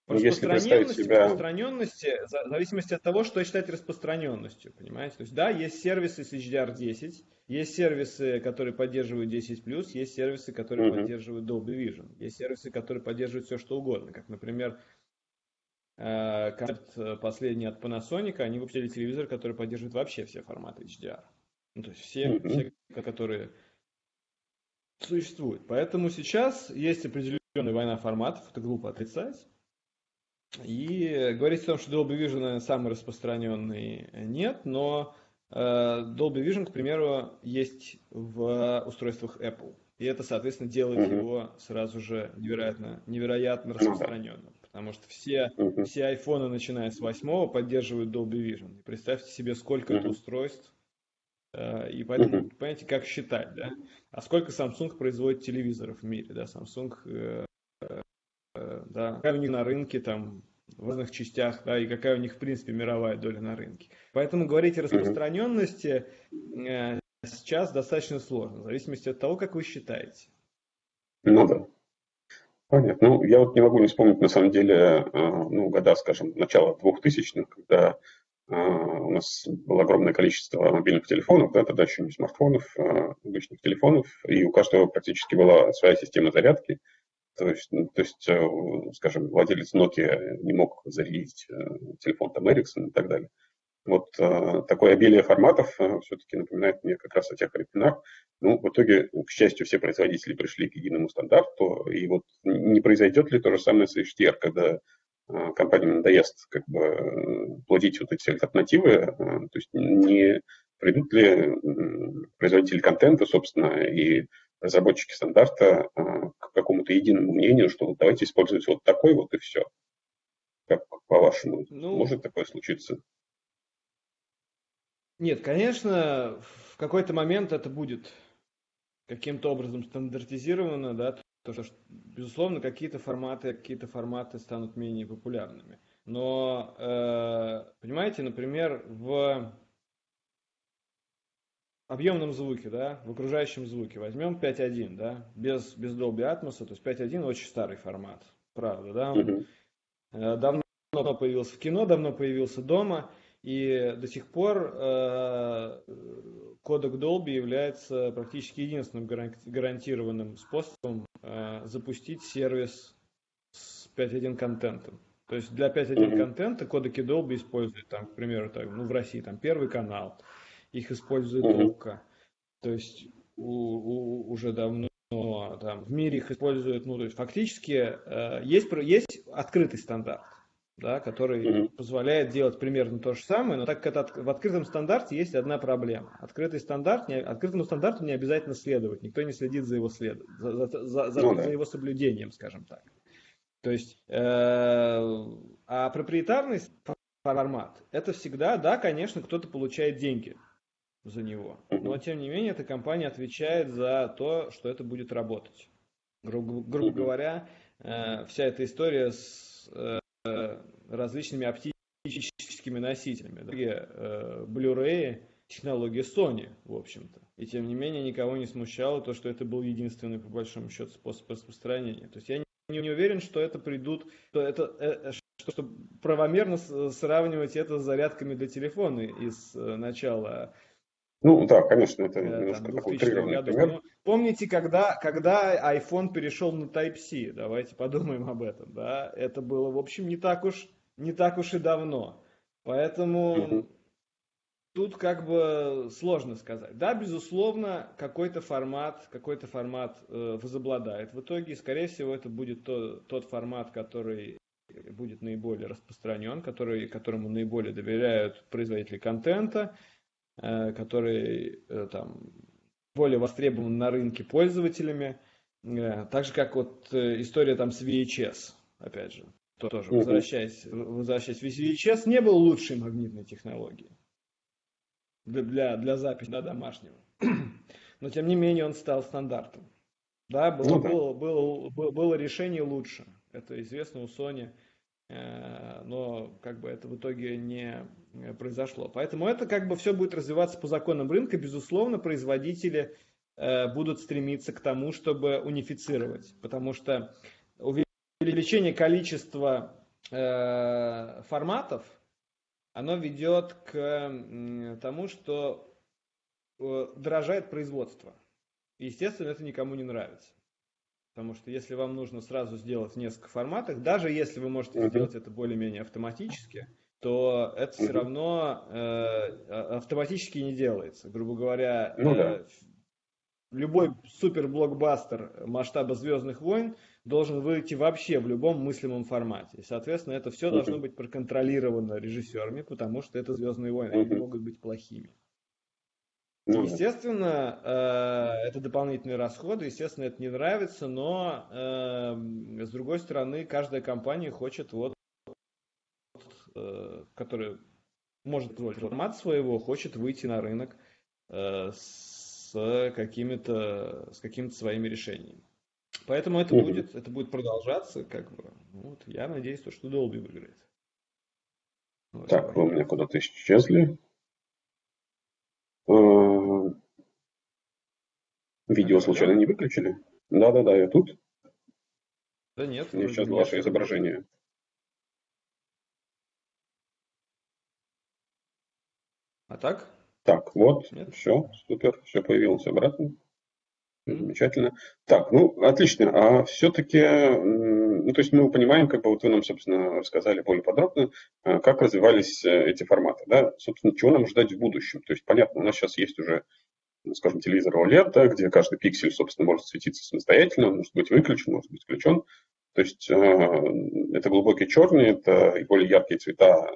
Ну, распространенность, себя... распространенности, в зависимости от того, что считать распространенностью, понимаете? То есть, да, есть сервисы с HDR10, есть сервисы, которые поддерживают 10+, есть сервисы, которые mm-hmm. поддерживают Dolby Vision, есть сервисы, которые поддерживают все, что угодно, как, например, э, концепт э, последний от Panasonic, они выпустили телевизор, который поддерживает вообще все форматы HDR. Ну, то есть все, mm-hmm. все которые существуют. Поэтому сейчас есть определенная война форматов, это глупо отрицать. И говорить о том, что Dolby Vision, самый распространенный, нет, но э, Dolby Vision, к примеру, есть в устройствах Apple. И это, соответственно, делает mm-hmm. его сразу же невероятно, невероятно распространенным. Потому что все, mm-hmm. все айфоны, начиная с восьмого, поддерживают Dolby Vision. И представьте себе, сколько mm-hmm. это устройств. Э, и поэтому, понимаете, как считать, да? А сколько Samsung производит телевизоров в мире, да? Samsung э, да, какая у них на рынке там в разных частях, да, и какая у них, в принципе, мировая доля на рынке. Поэтому говорить о распространенности э, сейчас достаточно сложно, в зависимости от того, как вы считаете. Ну да. Понятно. Ну, я вот не могу не вспомнить, на самом деле, э, ну, года, скажем, начала 2000-х, когда э, у нас было огромное количество мобильных телефонов, да, тогда еще не смартфонов, а обычных телефонов, и у каждого практически была своя система зарядки. То есть, ну, то есть, э, скажем, владелец Nokia не мог зарядить э, телефон там Ericsson и так далее. Вот э, такое обилие форматов все-таки напоминает мне как раз о тех временах. Ну, в итоге, к счастью, все производители пришли к единому стандарту. И вот не произойдет ли то же самое с HDR, когда компаниям надоест как бы плодить вот эти альтернативы, то есть не придут ли производители контента, собственно, и разработчики стандарта а, к какому-то единому мнению, что вот давайте использовать вот такой вот и все. Как по-вашему, ну, может такое случиться? Нет, конечно, в какой-то момент это будет каким-то образом стандартизировано, да, то, что, безусловно, какие-то форматы, какие-то форматы станут менее популярными. Но, э, понимаете, например, в объемном звуке, да, в окружающем звуке. Возьмем 5.1, да, без, без Dolby Atmos, то есть 5.1 очень старый формат, правда, да, он mm-hmm. давно появился в кино, давно появился дома, И до сих пор э, кодек Dolby является практически единственным гарантированным способом э, запустить сервис с 5.1 контентом. То есть для 5.1 mm-hmm. контента кодеки Dolby используют, там, к примеру, так, ну, в России там первый канал, их использует mm-hmm. То есть у, у, уже давно там, в мире их используют, ну, то есть фактически э, есть, есть открытый стандарт да, который позволяет делать примерно то же самое, но так как это в открытом стандарте есть одна проблема. Открытый стандарт, не, открытому стандарту не обязательно следовать, никто не следит за его, след, за, за, за, за, ну, да. за его соблюдением, скажем так. То есть, э, а проприетарный формат, это всегда, да, конечно, кто-то получает деньги за него, но тем не менее эта компания отвечает за то, что это будет работать. Грубо, грубо говоря, э, вся эта история с э, различными оптическими носителями. Другие э, Blu-ray технология Sony, в общем-то. И тем не менее никого не смущало то, что это был единственный, по большому счету, способ распространения. То есть я не, не уверен, что это придут, что это, э, э что, что правомерно сравнивать это с зарядками для телефона из э, начала ну да, конечно, это немножко там, такой утрированный пример. Ну, помните, когда, когда iPhone перешел на Type-C? Давайте подумаем об этом. Да? Это было, в общем, не так уж, не так уж и давно. Поэтому угу. тут как бы сложно сказать. Да, безусловно, какой-то формат, какой-то формат э, возобладает в итоге. скорее всего, это будет то, тот формат, который будет наиболее распространен, который, которому наиболее доверяют производители контента – Э, который э, там более востребован на рынке пользователями. Э, так же, как вот история там с VHS, опять же. То тоже, возвращаясь, возвращаясь, VHS не был лучшей магнитной технологией для, для, для записи да, домашнего. Но, тем не менее, он стал стандартом. Да, было, ну. Было, было, было, было решение лучше. Это известно у Sony Э, но как бы это в итоге не э, произошло. Поэтому это как бы все будет развиваться по законам рынка. Безусловно, производители э, будут стремиться к тому, чтобы унифицировать, потому что увеличение количества форматов, оно ведет к тому, что дорожает производство. Естественно, это никому не нравится. Потому что если вам нужно сразу сделать в несколько форматах, даже если вы можете uh-huh. сделать это более-менее автоматически, то это uh-huh. все равно э, а, автоматически не делается. Грубо говоря, ну, э, любой супер-блокбастер масштаба Звездных войн должен выйти вообще в любом мыслимом формате. И, соответственно, это все uh-huh. должно быть проконтролировано режиссерами, потому что это Звездные войны, они могут быть плохими. Ну, естественно, э, это дополнительные расходы, естественно, это не нравится, но э, с другой стороны, каждая компания хочет вот, э, которая может позволить формат своего, хочет выйти на рынок с какими-то с какими-то своими решениями. Поэтому это угу. будет это будет продолжаться, как бы. Вот я надеюсь, что Dolby выиграет. Вот, так, вы у меня куда-то исчезли. Видео случайно не выключили? Да-да-да, я тут. Да нет. Мне сейчас ваше изображение. А так? Так, вот, нет? все, супер, все появилось обратно. Mm-hmm. Замечательно. Так, ну, отлично. А все-таки, ну, то есть мы понимаем, как бы вот вы нам, собственно, рассказали более подробно, а, как развивались э, эти форматы, да, собственно, чего нам ждать в будущем. То есть, понятно, у нас сейчас есть уже скажем, телевизор OLED, да, где каждый пиксель, собственно, может светиться самостоятельно, может быть выключен, может быть включен. То есть э, это глубокий черный, это и более яркие цвета,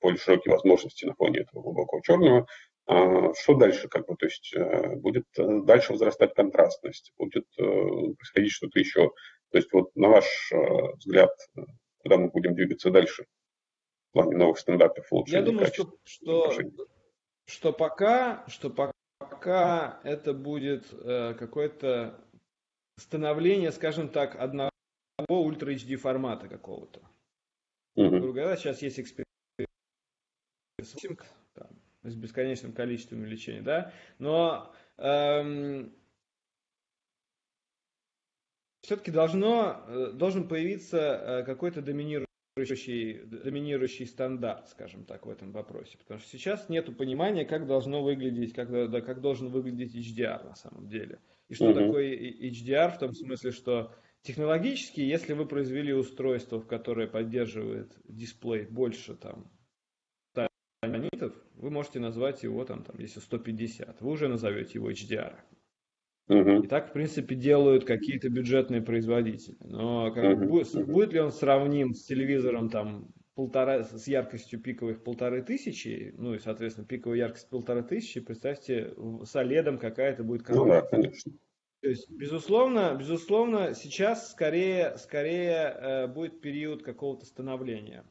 более широкие возможности на фоне этого глубокого черного. А что дальше, как бы, то есть э, будет э, дальше возрастать контрастность, будет э, происходить что-то еще. То есть вот на ваш э, взгляд, куда мы будем двигаться дальше в плане новых стандартов улучшения Я думаю, что, что, что пока, что пока пока это будет э, какое-то становление, скажем так, одного Ультра HD формата какого-то. Mm-hmm. Говоря, сейчас есть эксперимент с бесконечным количеством увеличений, да, но эм, все-таки должно, э, должен появиться э, какой-то доминирующий доминирующий, стандарт, скажем так, в этом вопросе. Потому что сейчас нет понимания, как должно выглядеть, как, да, как должен выглядеть HDR на самом деле. И что mm-hmm. такое HDR в том смысле, что технологически, если вы произвели устройство, которое поддерживает дисплей больше там нанитов, вы можете назвать его там, там, если 150, вы уже назовете его HDR. Угу. И так, в принципе, делают какие-то бюджетные производители. Но как угу. будет, будет ли он сравним с телевизором там полтора, с яркостью пиковых полторы тысячи, ну и, соответственно, пиковая яркость полторы тысячи, представьте, с OLED какая-то будет Ну да, конечно. То есть, безусловно, безусловно, сейчас скорее, скорее э, будет период какого-то становления.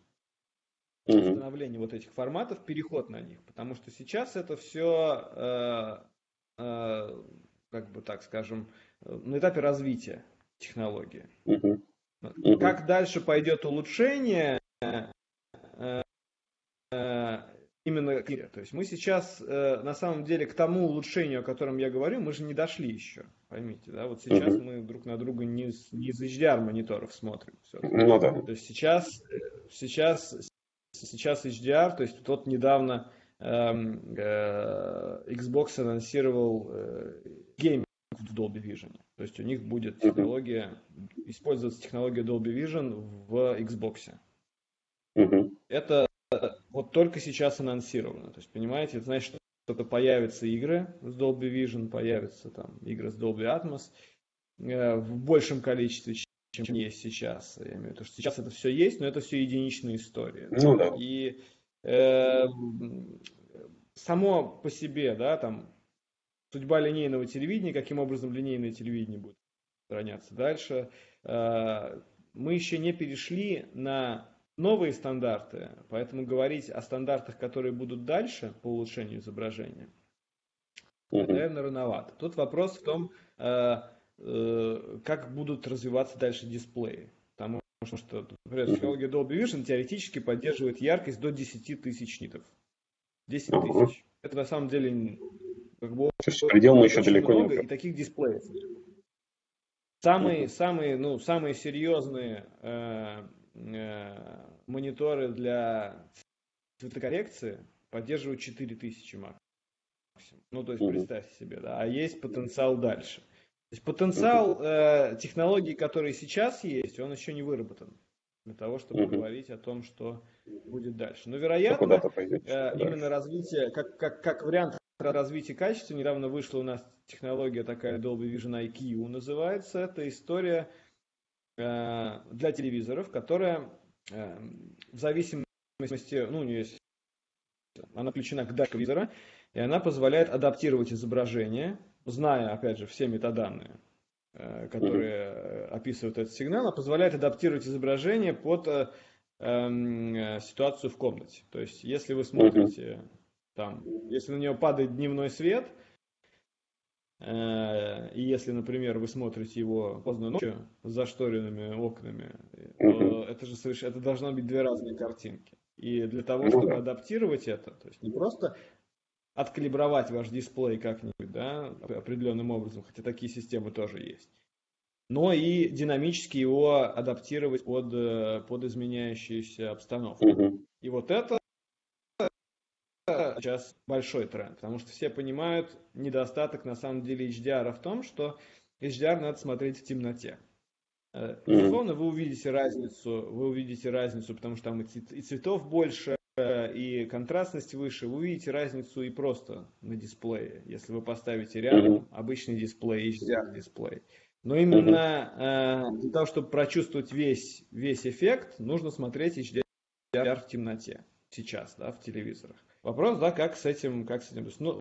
Угу. Становление вот этих форматов, переход на них. Потому что сейчас это все э, э, как бы так скажем, на этапе развития технологии. Uh-huh. Uh-huh. Как дальше пойдет улучшение, э, э, именно то есть мы сейчас э, на самом деле к тому улучшению, о котором я говорю, мы же не дошли еще, поймите, да, вот сейчас uh-huh. мы друг на друга не, не из HDR мониторов смотрим, все. Ну, да. то есть сейчас, сейчас, сейчас HDR, то есть тот недавно э, Xbox анонсировал э, гейминг в Dolby Vision. То есть у них будет технология, использоваться технология Dolby Vision в Xbox. Это вот только сейчас анонсировано. То есть, понимаете, это значит, что это появятся игры с Dolby Vision, появятся там игры с Dolby Atmos э, в большем количестве, чем есть сейчас. Я имею в виду, что сейчас это все есть, но это все единичные истории. Ну да. И э, само по себе, да, там, судьба линейного телевидения, каким образом линейное телевидение будет сохраняться дальше, э, мы еще не перешли на новые стандарты, поэтому говорить о стандартах, которые будут дальше по улучшению изображения, mm-hmm. наверное, рановато. Тут вопрос в том, э, э, как будут развиваться дальше дисплеи. Потому что, например, технология Dolby Vision теоретически поддерживает яркость до 10 тысяч нитов. 10 угу. тысяч. Это на самом деле как бы То есть предел мы еще далеко много, не и таких дисплеев. Самые, угу. самые, ну, самые серьезные э, э, мониторы для цветокоррекции поддерживают 4000 максимум. Ну, то есть, угу. представьте себе, да. А есть потенциал дальше. То есть потенциал э, технологий, которые сейчас есть, он еще не выработан для того, чтобы угу. говорить о том, что будет дальше. Но, вероятно, э, именно развитие, как, как, как вариант развития качества, недавно вышла у нас технология такая Dolby Vision IQ называется. Это история э, для телевизоров, которая э, в зависимости, ну, у нее есть, она включена к датчику телевизора, и она позволяет адаптировать изображение, зная, опять же, все метаданные Э, которые mm-hmm. описывают этот сигнал, а позволяет адаптировать изображение под э, эм, ситуацию в комнате. То есть, если вы смотрите там, если на нее падает дневной свет, э, и если, например, вы смотрите его поздно ночью с зашторенными окнами, то это же совершенно, это должно быть две разные картинки. И для того, чтобы адаптировать это, то есть не просто откалибровать ваш дисплей как-нибудь, да, определенным образом, хотя такие системы тоже есть. Но и динамически его адаптировать под, э, под изменяющуюся обстановку. Mm-hmm. И вот это сейчас большой тренд, потому что все понимают недостаток на самом деле HDR в том, что HDR надо смотреть в темноте. Э, безусловно, вы увидите разницу, вы увидите разницу, потому что там и цветов больше, и контрастность выше, вы увидите разницу и просто на дисплее, если вы поставите рядом mm-hmm. обычный дисплей, HDR дисплей. Но именно mm-hmm. э, для того, чтобы прочувствовать весь, весь эффект, нужно смотреть HDR в темноте сейчас, да, в телевизорах. Вопрос, да, как с этим, как с этим. Ну,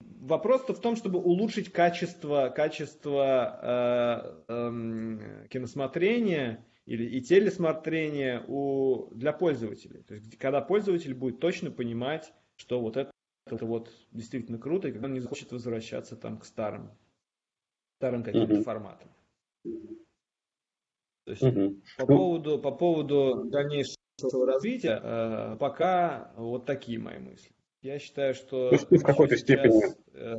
вопрос-то в том, чтобы улучшить качество, качество э, э, киносмотрения или и телесмотрение у, для пользователей. То есть, когда пользователь будет точно понимать, что вот это, это вот действительно круто, и когда он не захочет возвращаться там к старым, старым каким-то mm-hmm. форматам. То есть, mm-hmm. по, поводу, по поводу дальнейшего развития, э, пока вот такие мои мысли. Я считаю, что... То есть в какой-то степени... Э,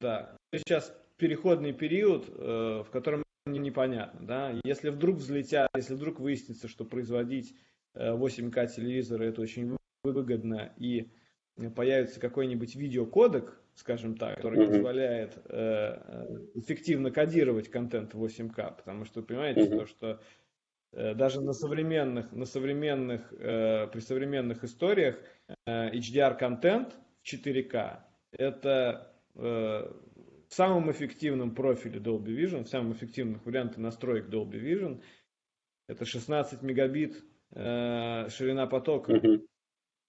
да, сейчас переходный период, э, в котором непонятно. Да? Если вдруг взлетят, если вдруг выяснится, что производить 8К телевизоры это очень выгодно и появится какой-нибудь видеокодек, скажем так, который mm-hmm. позволяет э, эффективно кодировать контент 8К, потому что понимаете, mm-hmm. то, что э, даже на современных, на современных, э, при современных историях э, HDR-контент в 4К это э, в самом эффективном профиле Dolby Vision, в самом эффективном варианте настроек Dolby Vision, это 16 мегабит э, ширина потока. Mm-hmm.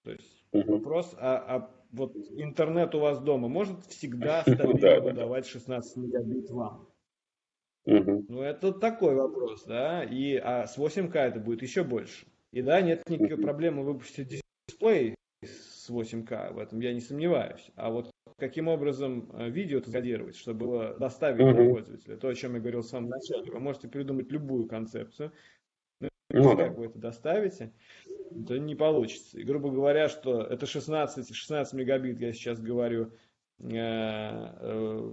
То есть mm-hmm. вопрос, а, а вот интернет у вас дома может всегда стабильно выдавать 16 мегабит вам? Ну, это такой вопрос, да, и а с 8К это будет еще больше. И да, нет никакой проблемы выпустить дисплей с 8К, в этом я не сомневаюсь. А вот каким образом э, видео кодировать, чтобы было доставить mm-hmm. пользователя, то, о чем я говорил в самом начале. Вы можете придумать любую концепцию, ну, как вы это доставите, то не получится. И, грубо говоря, что это 16, 16 мегабит, я сейчас говорю, э, э,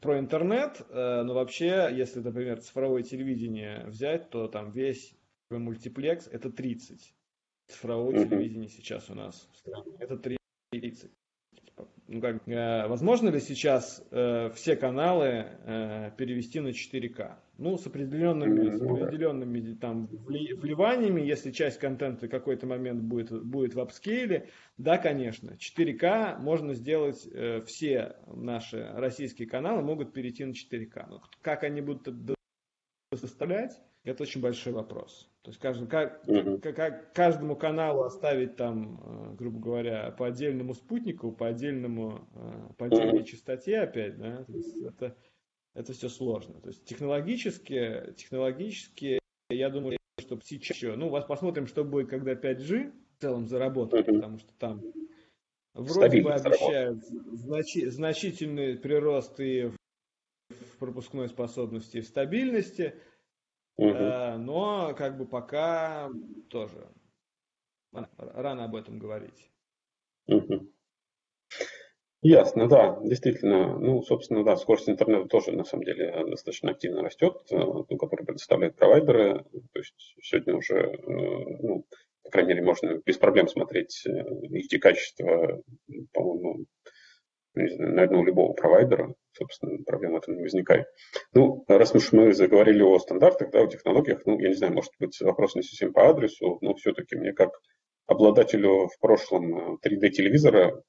про интернет, но вообще, если, например, цифровое телевидение взять, то там весь мультиплекс это 30. Цифровое mm-hmm. телевидение сейчас у нас в стране это 30 ну, как, э, возможно ли сейчас э, все каналы э, перевести на 4К? Ну, с определенными, с определенными там, вливаниями, если часть контента в какой-то момент будет, будет в апскейле, да, конечно, 4К можно сделать, э, все наши российские каналы могут перейти на 4К. Но как они будут это составлять, это очень большой вопрос. То есть каждому, как, угу. как, каждому каналу оставить там, э, грубо говоря, по отдельному спутнику, по отдельному, э, по отдельной угу. частоте опять, да, то есть это, это все сложно. То есть технологически, технологически, я думаю, что сейчас еще, ну, вас посмотрим, что будет, когда 5G в целом заработает, угу. потому что там вроде бы обещают значи, значительный прирост и в пропускной способности, и в стабильности, Угу. но как бы пока тоже рано об этом говорить. Угу. Ясно, да, действительно. Ну, собственно, да, скорость интернета тоже на самом деле достаточно активно растет, э, ну, который предоставляют провайдеры. То есть сегодня уже, э, ну, по крайней мере, можно без проблем смотреть HD качество, по-моему, наверное, у любого провайдера, собственно, проблем в этом не возникает. Ну, раз уж мы заговорили о стандартах, да, о технологиях, ну, я не знаю, может быть, вопрос не совсем по адресу, но все-таки мне как обладателю в прошлом 3D-телевизора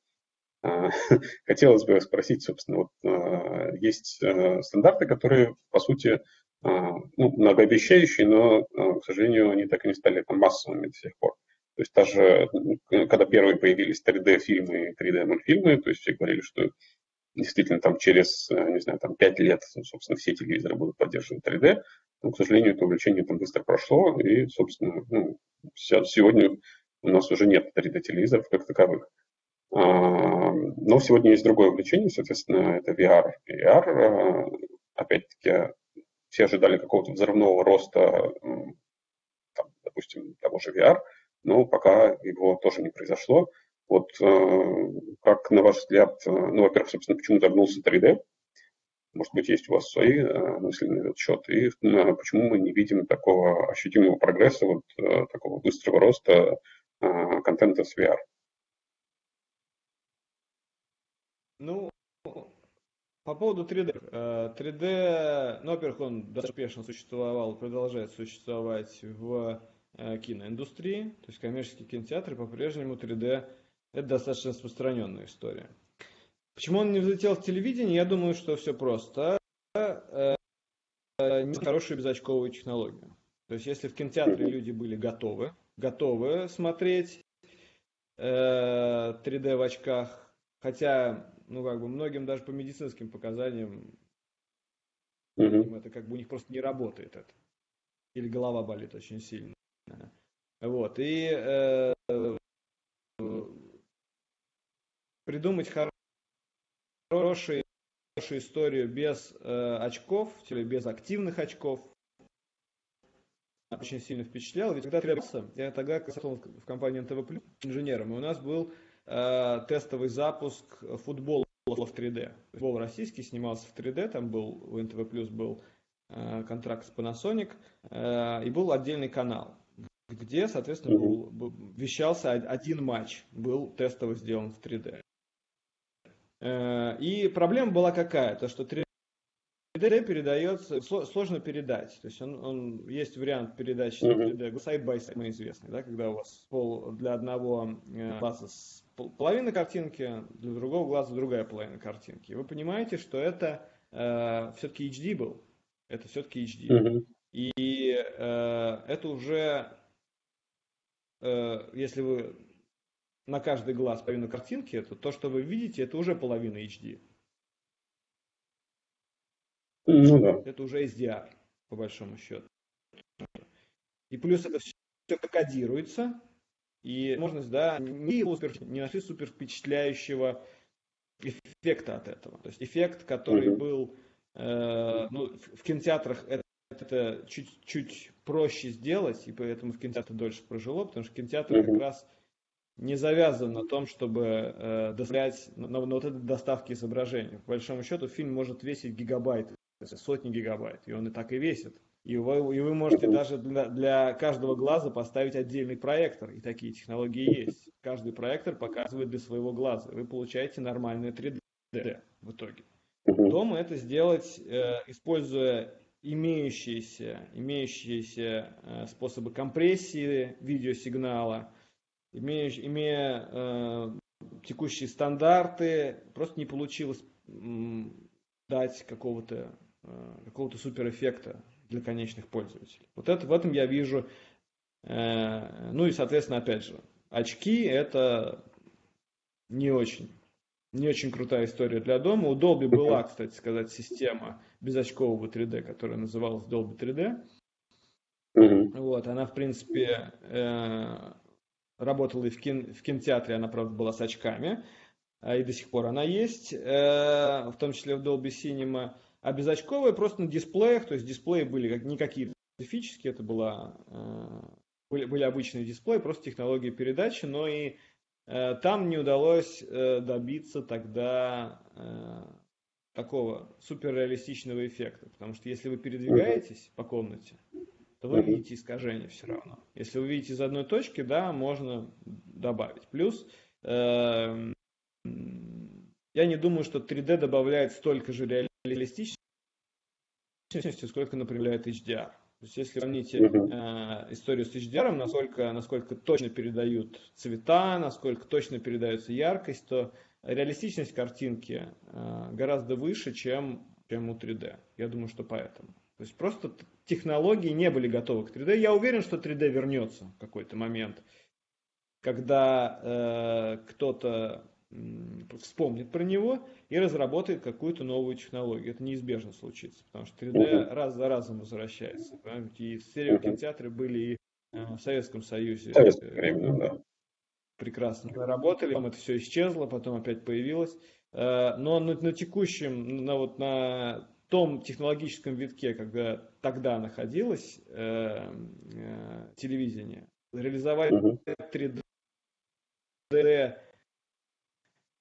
э, хотелось бы спросить, собственно, вот э, есть э, стандарты, которые, по сути, ну, многообещающие, но, к сожалению, они так и не стали там массовыми до сих пор. То есть даже когда первые появились 3D-фильмы и 3D-мультфильмы, то есть все говорили, что действительно там через, не знаю, там 5 лет, собственно, все телевизоры будут поддерживать 3D. Но, к сожалению, это увлечение там быстро прошло, и, собственно, ну, сегодня у нас уже нет 3D-телевизоров как таковых. А, но сегодня есть другое увлечение, соответственно, это VR. VR, опять-таки, все ожидали какого-то взрывного роста, там, допустим, того же VR – но пока его тоже не произошло. Вот э, как, на ваш взгляд, э, ну, во-первых, собственно, почему загнулся 3D? Может быть, есть у вас свои э, мысли на этот счет? И почему мы не видим такого ощутимого прогресса, вот такого быстрого роста контента с VR? Ну, по поводу 3D. 3D, ну, во-первых, он достаточно успешно существовал, продолжает существовать в киноиндустрии, то есть коммерческие кинотеатры по-прежнему 3D это достаточно распространенная история. Почему он не взлетел в телевидение? Я думаю, что все просто. Э, не хорошую безочковую технологию. То есть, если в кинотеатре люди были готовы, готовы смотреть 3D э, в очках, хотя, ну, как бы, многим даже по медицинским показаниям mm-hmm. это как бы у них просто не работает это. Или голова болит очень сильно. Вот, и э, придумать хорошую, хорошую историю без э, очков, без активных очков, очень сильно впечатлял. Ведь когда требовался, я тогда работал в компании НТВ инженером, и у нас был э, тестовый запуск футбола в 3D. Футбол российский снимался в 3D, там был, у НТВ был контракт с Panasonic, и был отдельный канал, где, соответственно, был, был, вещался один матч, был тестово сделан в 3D. И проблема была какая? То, что 3D передается, сложно передать. То есть он, он есть вариант передачи mm-hmm. 3D, сайт by side известный, да, когда у вас пол для одного э, глаза половина картинки, для другого глаза другая половина картинки. И вы понимаете, что это э, все-таки HD был. Это все-таки HD. Mm-hmm. И э, это уже, э, если вы на каждый глаз половину картинки, то то, что вы видите, это уже половина HD. Ну, да. Это уже SDR, по большому счету. И плюс это все кодируется, и возможность, да, не, супер, не нашли супер впечатляющего эффекта от этого. То есть эффект, который mm-hmm. был э, ну, в кинотеатрах, это, это чуть-чуть проще сделать, и поэтому в кинотеатре дольше прожило, потому что кинотеатр как раз не завязан на том, чтобы э, доставлять на, на, на вот этой доставке изображения. По большому счету фильм может весить гигабайты сотни гигабайт, и он и так и весит. И вы, и вы можете даже для, для каждого глаза поставить отдельный проектор, и такие технологии есть. Каждый проектор показывает для своего глаза, вы получаете нормальное 3D в итоге. Дома это сделать, э, используя имеющиеся, имеющиеся э, способы компрессии видеосигнала, имея, имея э, текущие стандарты, просто не получилось дать какого-то Э, какого-то суперэффекта для конечных пользователей. Вот это в этом я вижу. Э, ну и, соответственно, опять же, очки это не очень, не очень крутая история для дома. У Dolby была, кстати сказать, система безочкового 3D, которая называлась Dolby 3D. Вот, она, в принципе, э, работала и в, кин, в кинотеатре, она, правда, была с очками, и до сих пор она есть, в том числе в Dolby Cinema. А безочковые просто на дисплеях, то есть дисплеи были как, не какие-то специфические, это была, э, были, были обычные дисплеи, просто технологии передачи, но и э, там не удалось э, добиться тогда такого суперреалистичного эффекта, потому что если вы передвигаетесь по комнате, то вы видите искажение все равно. Если вы видите из одной точки, да, можно добавить. Плюс э, я не думаю, что 3D добавляет столько же реалистичности, сколько направляет HDR. То есть если сравните э, историю с HDR, насколько, насколько точно передают цвета, насколько точно передается яркость, то реалистичность картинки э, гораздо выше, чем, чем у 3D. Я думаю, что поэтому. То есть просто технологии не были готовы к 3D. Я уверен, что 3D вернется в какой-то момент, когда э, кто-то вспомнит про него и разработает какую-то новую технологию. Это неизбежно случится, потому что 3D раз за разом возвращается. И стереокинотеатры были и э, в Советском Союзе. Временно, да. Прекрасно работали, потом это все исчезло, потом опять появилось. Э, но на, на текущем, на, вот, на том технологическом витке, когда тогда находилось э, э, телевидение, реализовать 3D Э,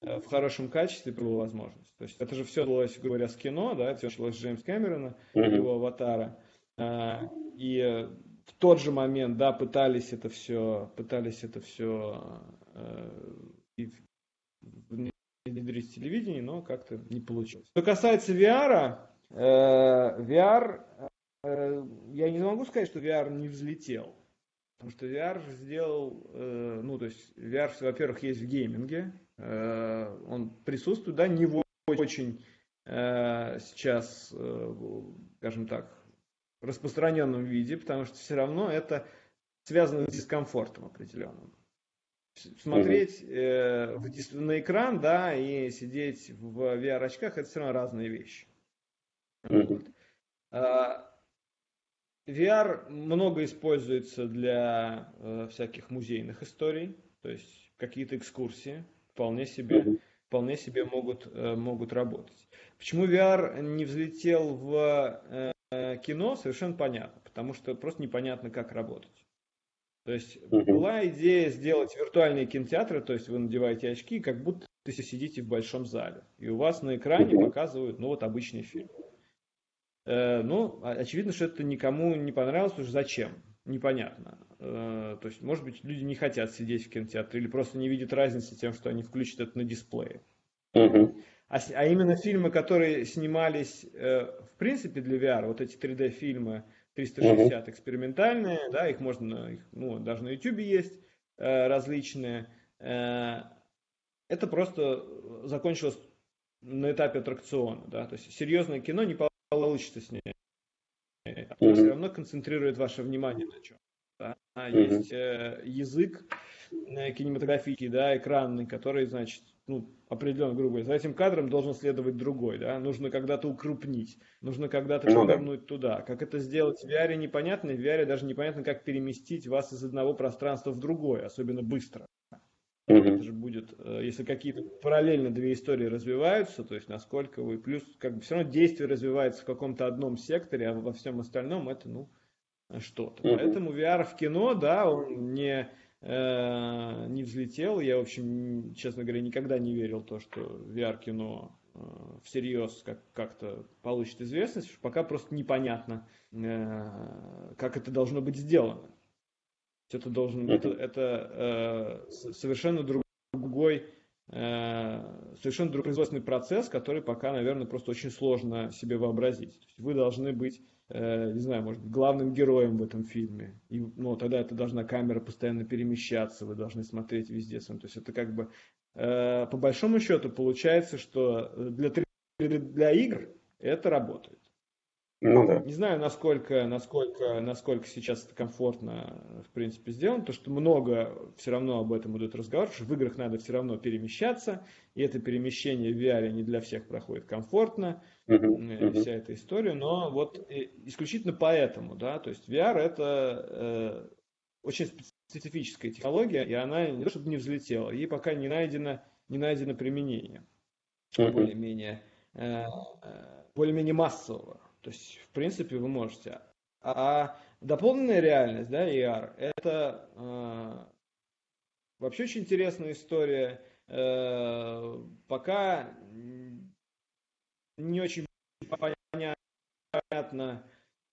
в хорошем качестве была возможность. То есть это же все началось, говоря, с кино, да, это началось с Джеймс Кэмерона, mm-hmm. его аватара. А, и в тот же момент, да, пытались это все, пытались это все э, внедрить в телевидение, но как-то не получилось. Что касается VR, э, VR, э, я не могу сказать, что VR не взлетел. Потому что VR сделал, э, ну, то есть VR, во-первых, есть в гейминге, Э, он присутствует, да, не в очень э, сейчас, э, скажем так, распространенном виде, потому что все равно это связано с дискомфортом определенным. Смотреть э, на экран, да, и сидеть в VR-очках, это все равно разные вещи. Вот. А, VR много используется для э, всяких музейных историй, то есть какие-то экскурсии вполне себе, вполне себе могут, э, могут работать. Почему VR не взлетел в э, кино, совершенно понятно, потому что просто непонятно, как работать. То есть была идея сделать виртуальные кинотеатры, то есть вы надеваете очки, как будто вы сидите в большом зале, и у вас на экране показывают, ну вот обычный фильм. Э, ну, очевидно, что это никому не понравилось, потому что зачем? Непонятно. Э, то есть, может быть, люди не хотят сидеть в кинотеатре или просто не видят разницы тем, что они включат это на дисплее. Угу. А, а именно фильмы, которые снимались э, в принципе для VR, вот эти 3D-фильмы 360 угу. экспериментальные, да, их можно, их, ну, даже на YouTube есть э, различные. Это просто закончилось на этапе аттракциона, да, то есть серьезное кино не получится снять. Оно mm все равно концентрирует ваше внимание на чем. Да? А есть э, язык э, кинематографический, да, экранный, который, значит, ну, определенно, грубо говоря, за этим кадром должен следовать другой, да, нужно когда-то укрупнить, нужно когда-то ну, повернуть да. туда. Как это сделать в VR непонятно, в VR даже непонятно, как переместить вас из одного пространства в другое, особенно быстро. Угу. Это же будет, э, если какие-то параллельно две истории развиваются, то есть насколько вы, плюс как бы все равно действие развивается в каком-то одном секторе, а во всем остальном это, ну, что-то. Угу. Поэтому VR в кино, да, он не Э, не взлетел. Я, в общем, честно говоря, никогда не верил в то, что VR-кино э, всерьез как- как-то получит известность, пока просто непонятно, э, как это должно быть сделано. Это должен это, это совершенно другой совершенно другой производственный процесс, который пока, наверное, просто очень сложно себе вообразить. вы должны быть Э, не знаю, может быть, главным героем в этом фильме. И, ну, тогда это должна камера постоянно перемещаться, вы должны смотреть везде. То есть это как бы, э, по большому счету, получается, что для, для игр это работает. Ну, да. Не знаю, насколько, насколько, насколько сейчас это комфортно, в принципе, сделано, то что много все равно об этом идут разговор, что в играх надо все равно перемещаться, и это перемещение в VR не для всех проходит комфортно, uh-huh, uh-huh. вся эта история, но вот исключительно поэтому, да, то есть VR это э, очень специфическая технология, и она не то чтобы не взлетела, ей пока не найдено, не найдено применение uh-huh. более-менее, э, э, более-менее массового. То есть, в принципе, вы можете. А дополненная реальность, да, ER, это э, вообще очень интересная история. Э, пока не очень понятно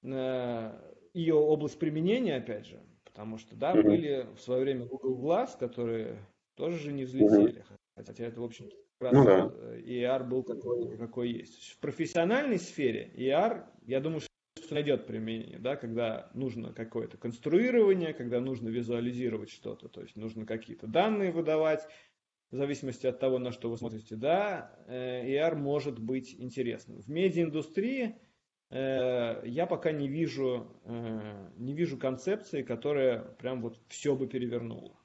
э, ее область применения, опять же, потому что, да, были в свое время Google Glass, которые тоже же не взлетели, хотя это, в общем раз ну, да. ER был такой, какой есть. В профессиональной сфере ER, я думаю, что найдет применение, да, когда нужно какое-то конструирование, когда нужно визуализировать что-то, то есть нужно какие-то данные выдавать, в зависимости от того, на что вы смотрите, да, ER может быть интересным. В медиаиндустрии э, я пока не вижу, э, не вижу концепции, которая прям вот все бы перевернула.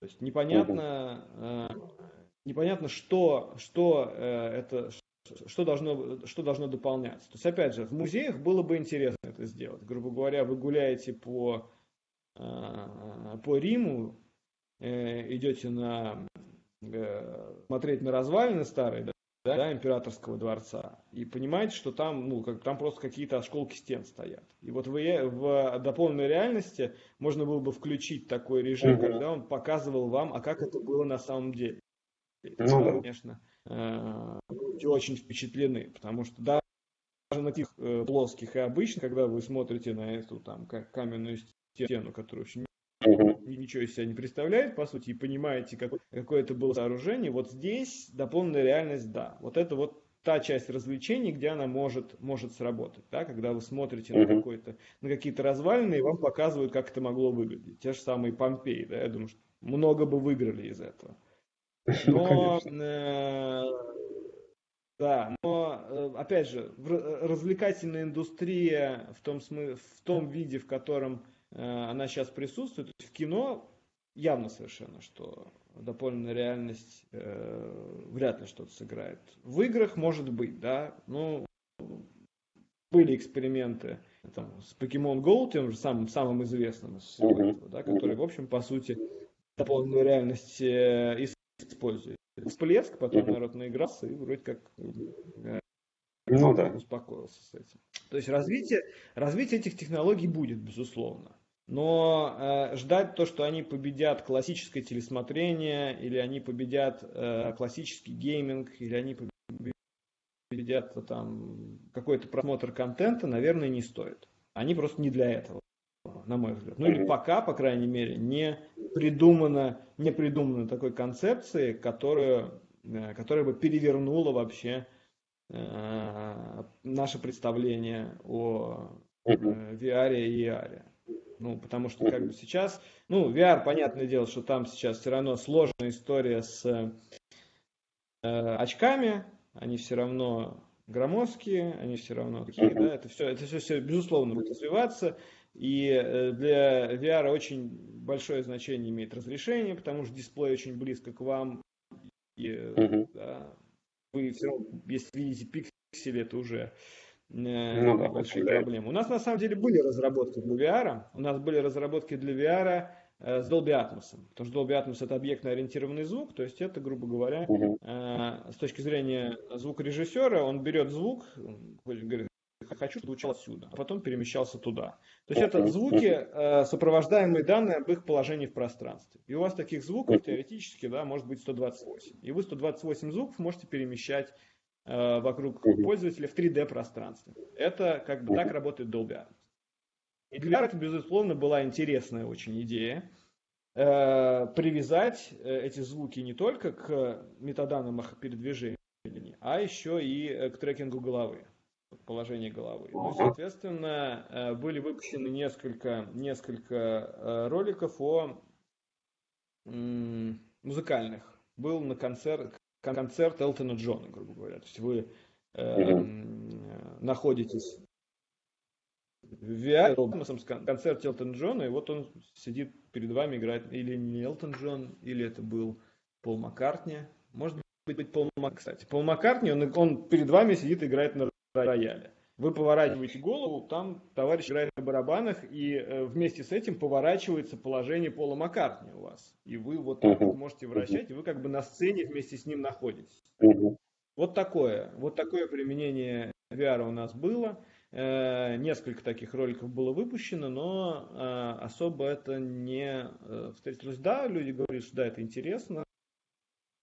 То есть непонятно, э, непонятно, что, что э, это, что должно, что должно дополняться. То есть, опять же, в музеях было бы интересно это сделать. Грубо говоря, вы гуляете по, э, по Риму, э, идете на, смотреть на развалины старые, да, да, императорского дворца, и понимаете, что там, ну, как, там просто какие-то осколки стен стоят. И вот в, в дополненной реальности можно было бы включить такой режим, угу. когда он показывал вам, а как это было на самом деле. Ну, да. конечно, будете э, очень впечатлены, потому что даже на таких э, плоских и обычных, когда вы смотрите на эту там каменную стену, которая очень ничего из себя не представляет, по сути, и понимаете, какое, какое это было сооружение, вот здесь дополненная реальность, да. Вот это вот та часть развлечений, где она может, может сработать, да, когда вы смотрите на, какой-то, на какие-то развалины, и вам показывают, как это могло выглядеть. Те же самые Помпеи, да, я думаю, что много бы выиграли из этого. Но, э, да, но, э, опять же, развлекательная индустрия в том, смы, в том виде, в котором э, она сейчас присутствует, в кино явно совершенно, что дополненная реальность э, вряд ли что-то сыграет. В играх может быть, да, ну, были эксперименты там, с Pokemon Go, тем же самым, самым известным, uh-huh. да, который, в общем, по сути, дополненную реальность э, использует. Всплеск, потом народ наигрался и вроде как э, ну, да. успокоился с этим. То есть развитие, развитие этих технологий будет, безусловно. Но э, ждать то, что они победят классическое телесмотрение, или они победят э, классический гейминг, или они сидят там какой-то просмотр контента, наверное, не стоит. Они просто не для этого, на мой взгляд. Ну или пока, по крайней мере, не придумано, не придумано такой концепции, которая, э, которая бы перевернула вообще э, наше представление о э, VR и AR. Ну, потому что как бы сейчас, ну, VR, понятное дело, что там сейчас все равно сложная история с э, очками, они все равно громоздкие, они все равно такие, да, это все, это все, все безусловно будет развиваться, и э, для VR очень большое значение имеет разрешение, потому что дисплей очень близко к вам, и, uh-huh. да, вы все равно, если видите пиксели, это уже э, ну, да, большие проблемы. У нас на самом деле были разработки для VR, у нас были разработки для VR с Dolby Atmos. Потому что Dolby Atmos это объектно-ориентированный звук, то есть это, грубо говоря, угу. с точки зрения звукорежиссера, он берет звук, говорит, хочу, чтобы звучал отсюда, а потом перемещался туда. То есть это звуки, э, сопровождаемые данные об их положении в пространстве. И у вас таких звуков теоретически да, может быть 128. И вы 128 звуков можете перемещать вокруг пользователя в 3D пространстве. Это как бы так работает Dolby Atmos. И для это, безусловно, была интересная очень идея э, привязать э, эти звуки не только к метаданным их передвижения, а еще и э, к трекингу головы, положения головы. Ну, соответственно, э, были выпущены несколько, несколько роликов о музыкальных. Был на концерт, концерт Элтона Джона, грубо говоря. То есть вы э, находитесь в VR концерт Элтон Джона, и вот он сидит перед вами, играет, или не Элтон Джон, или это был Пол Маккартни, может быть Пол Маккартни, кстати. Пол Маккартни, он, он перед вами сидит и играет на рояле. Вы поворачиваете голову, там товарищ играет на барабанах, и э, вместе с этим поворачивается положение Пола Маккартни у вас. И вы вот так вот можете вращать, и вы как бы на сцене вместе с ним находитесь. Вот такое, вот такое применение VR у нас было. Э, несколько таких роликов было выпущено, но э, особо это не э, встретилось. Да, люди говорят, что да, это интересно,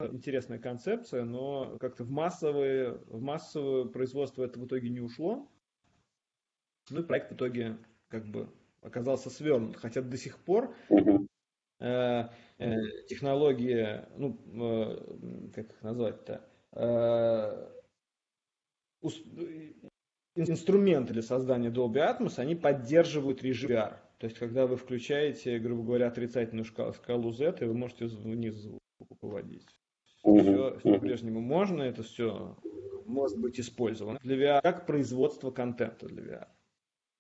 интересная концепция, но как-то в массовое, в массовое производство это в итоге не ушло. Ну и проект в итоге как бы оказался свернут. Хотя до сих пор э, э, технологии, ну, э, как их назвать-то, э, инструменты для создания Dolby Atmos, они поддерживают режим VR. То есть, когда вы включаете, грубо говоря, отрицательную шкалу, скалу Z, и вы можете вниз звук выводить. Все, все по-прежнему можно, это все может быть использовано для VR, как производство контента для VR.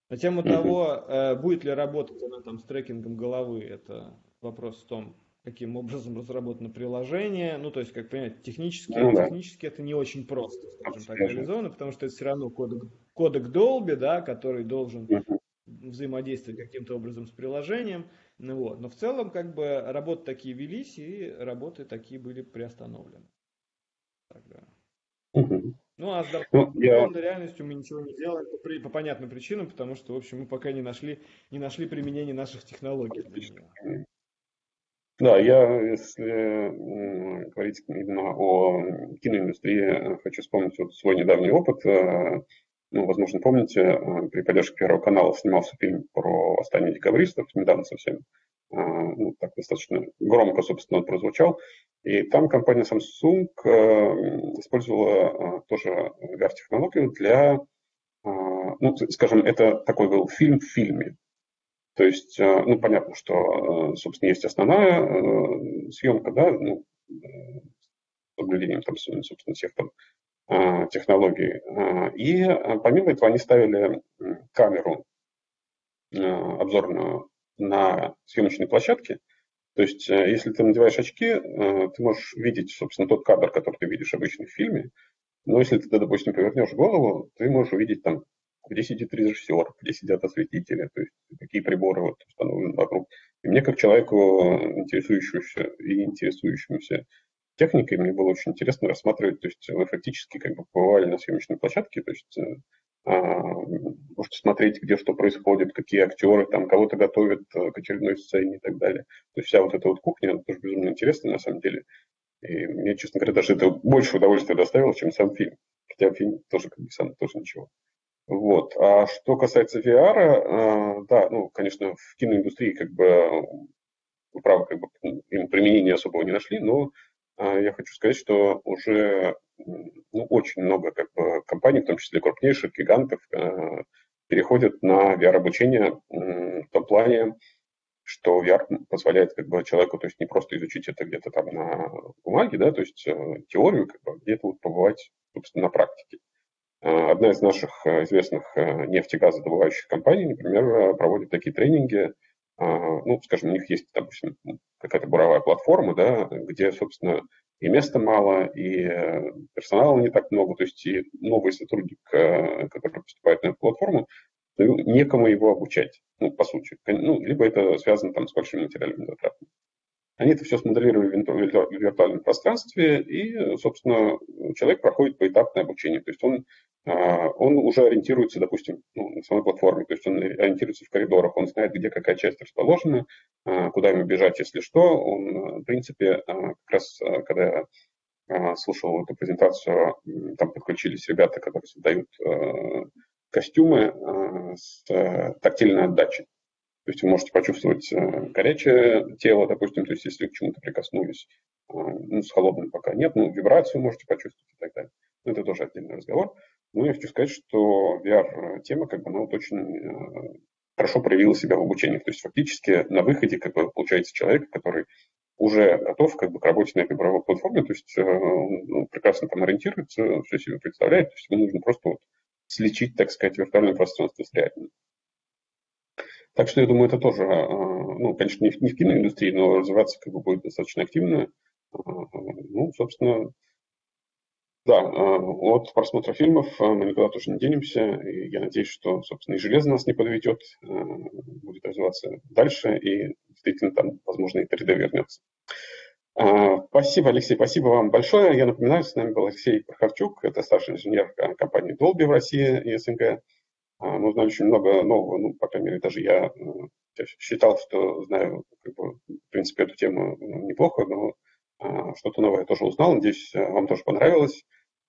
На тему того, э, будет ли работать она там с трекингом головы, это вопрос в том, каким образом разработано приложение. Ну, то есть, как понять, технически, ну, да. технически это не очень просто, скажем так, реализовано, потому что это все равно кодек, кодек Dolby, да, который должен взаимодействовать каким-то образом с приложением. Ну, вот. Но в целом, как бы, работы такие велись, и работы такие были приостановлены. Тогда. Ну, а с ну, я... реальностью мы ничего не делаем по, по понятным причинам, потому что, в общем, мы пока не нашли, не нашли применения наших технологий. Да, я, если говорить именно о киноиндустрии, хочу вспомнить вот свой недавний опыт. Э, ну, возможно, помните, э, при поддержке Первого канала снимался фильм про восстание декабристов, недавно совсем. Э, ну, так достаточно громко, собственно, он прозвучал. И там компания Samsung использовала тоже VR-технологию для, ну, скажем, это такой был фильм в фильме. То есть, э, ну, понятно, что, э, собственно, есть основная э, съемка, да, ну, соблюдением, там, собственно, всех там технологий. И помимо этого они ставили камеру обзорную на съемочной площадке. То есть, если ты надеваешь очки, ты можешь видеть, собственно, тот кадр, который ты видишь обычно в фильме. Но если ты, допустим, повернешь голову, ты можешь увидеть там где сидит режиссер, где сидят осветители, то есть какие приборы вот установлены вокруг. И мне, как человеку, интересующемуся и интересующемуся техникой, мне было очень интересно рассматривать, то есть вы фактически как бы побывали на съемочной площадке, то есть э, а, можете смотреть, где что происходит, какие актеры там кого-то готовят э, к очередной сцене и так далее. То есть вся вот эта вот кухня, она тоже безумно интересная на самом деле. И мне, честно говоря, даже это больше удовольствия доставило, чем сам фильм. хотя фильм тоже как бы сам тоже ничего. Вот. А что касается VR, э, да, ну, конечно, в киноиндустрии как бы правы, как бы им применения особого не нашли, но я хочу сказать, что уже ну, очень много как бы, компаний, в том числе крупнейших гигантов, э, переходят на VR-обучение в том плане, что VR позволяет как бы, человеку, то есть не просто изучить это где-то там на бумаге, да, то есть теорию, как бы, где-то вот побывать, собственно, на практике. Э, одна из наших э, известных э, нефтегазодобывающих компаний, например, проводит такие тренинги. Ну, скажем, у них есть, допустим, какая-то буровая платформа, да, где, собственно, и места мало, и персонала не так много, то есть и новый сотрудник, который поступает на эту платформу, некому его обучать, ну, по сути. Ну, либо это связано там с большими материальными затратами. Они это все смоделировали в виртуальном пространстве, и, собственно, человек проходит поэтапное обучение. То есть он а, он уже ориентируется, допустим, ну, на самой платформе, то есть он ориентируется в коридорах, он знает, где какая часть расположена, а, куда ему бежать, если что. Он, в принципе, а, как раз, когда я слушал эту презентацию, там подключились ребята, которые создают костюмы с тактильной отдачей. То есть вы можете почувствовать горячее тело, допустим, то есть если к чему-то прикоснулись, ну, с холодным пока нет, ну, вибрацию можете почувствовать и так далее. Но это тоже отдельный разговор. Ну, я хочу сказать, что VR-тема, как бы, она вот очень э, хорошо проявила себя в обучении. То есть фактически на выходе, как бы, получается человек, который уже готов как бы, к работе на этой буровой платформе, то есть э, ну, прекрасно там ориентируется, все себе представляет, то есть ему нужно просто вот сличить, так сказать, виртуальное пространство с реальным. Так что я думаю, это тоже, э, ну, конечно, не в, киноиндустрии, но развиваться как бы будет достаточно активно. Ну, собственно, да, э, от просмотра фильмов э, мы никуда тоже не денемся. И я надеюсь, что, собственно, и железо нас не подведет, э, будет развиваться дальше, и действительно там, возможно, и 3D вернется. Спасибо, Алексей, спасибо вам большое. Я напоминаю, с нами был Алексей Проховчук, это старший инженер компании Dolby в России и СНГ. Мы узнали очень много нового, ну, по крайней мере, даже я считал, что знаю, как бы, в принципе, эту тему неплохо, но а, что-то новое тоже узнал. Надеюсь, э, вам тоже понравилось.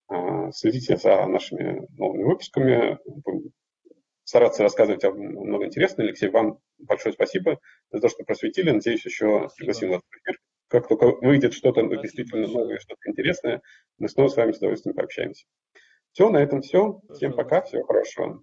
А, следите за нашими новыми выпусками. Будем стараться рассказывать о много интересного. Алексей, вам большое спасибо за то, что просветили. Надеюсь, еще пригласим вас в эфир. Как только выйдет что-то действительно новое, что-то интересное, мы снова с вами с удовольствием пообщаемся. Все, на этом все. Всем пока, всего хорошего.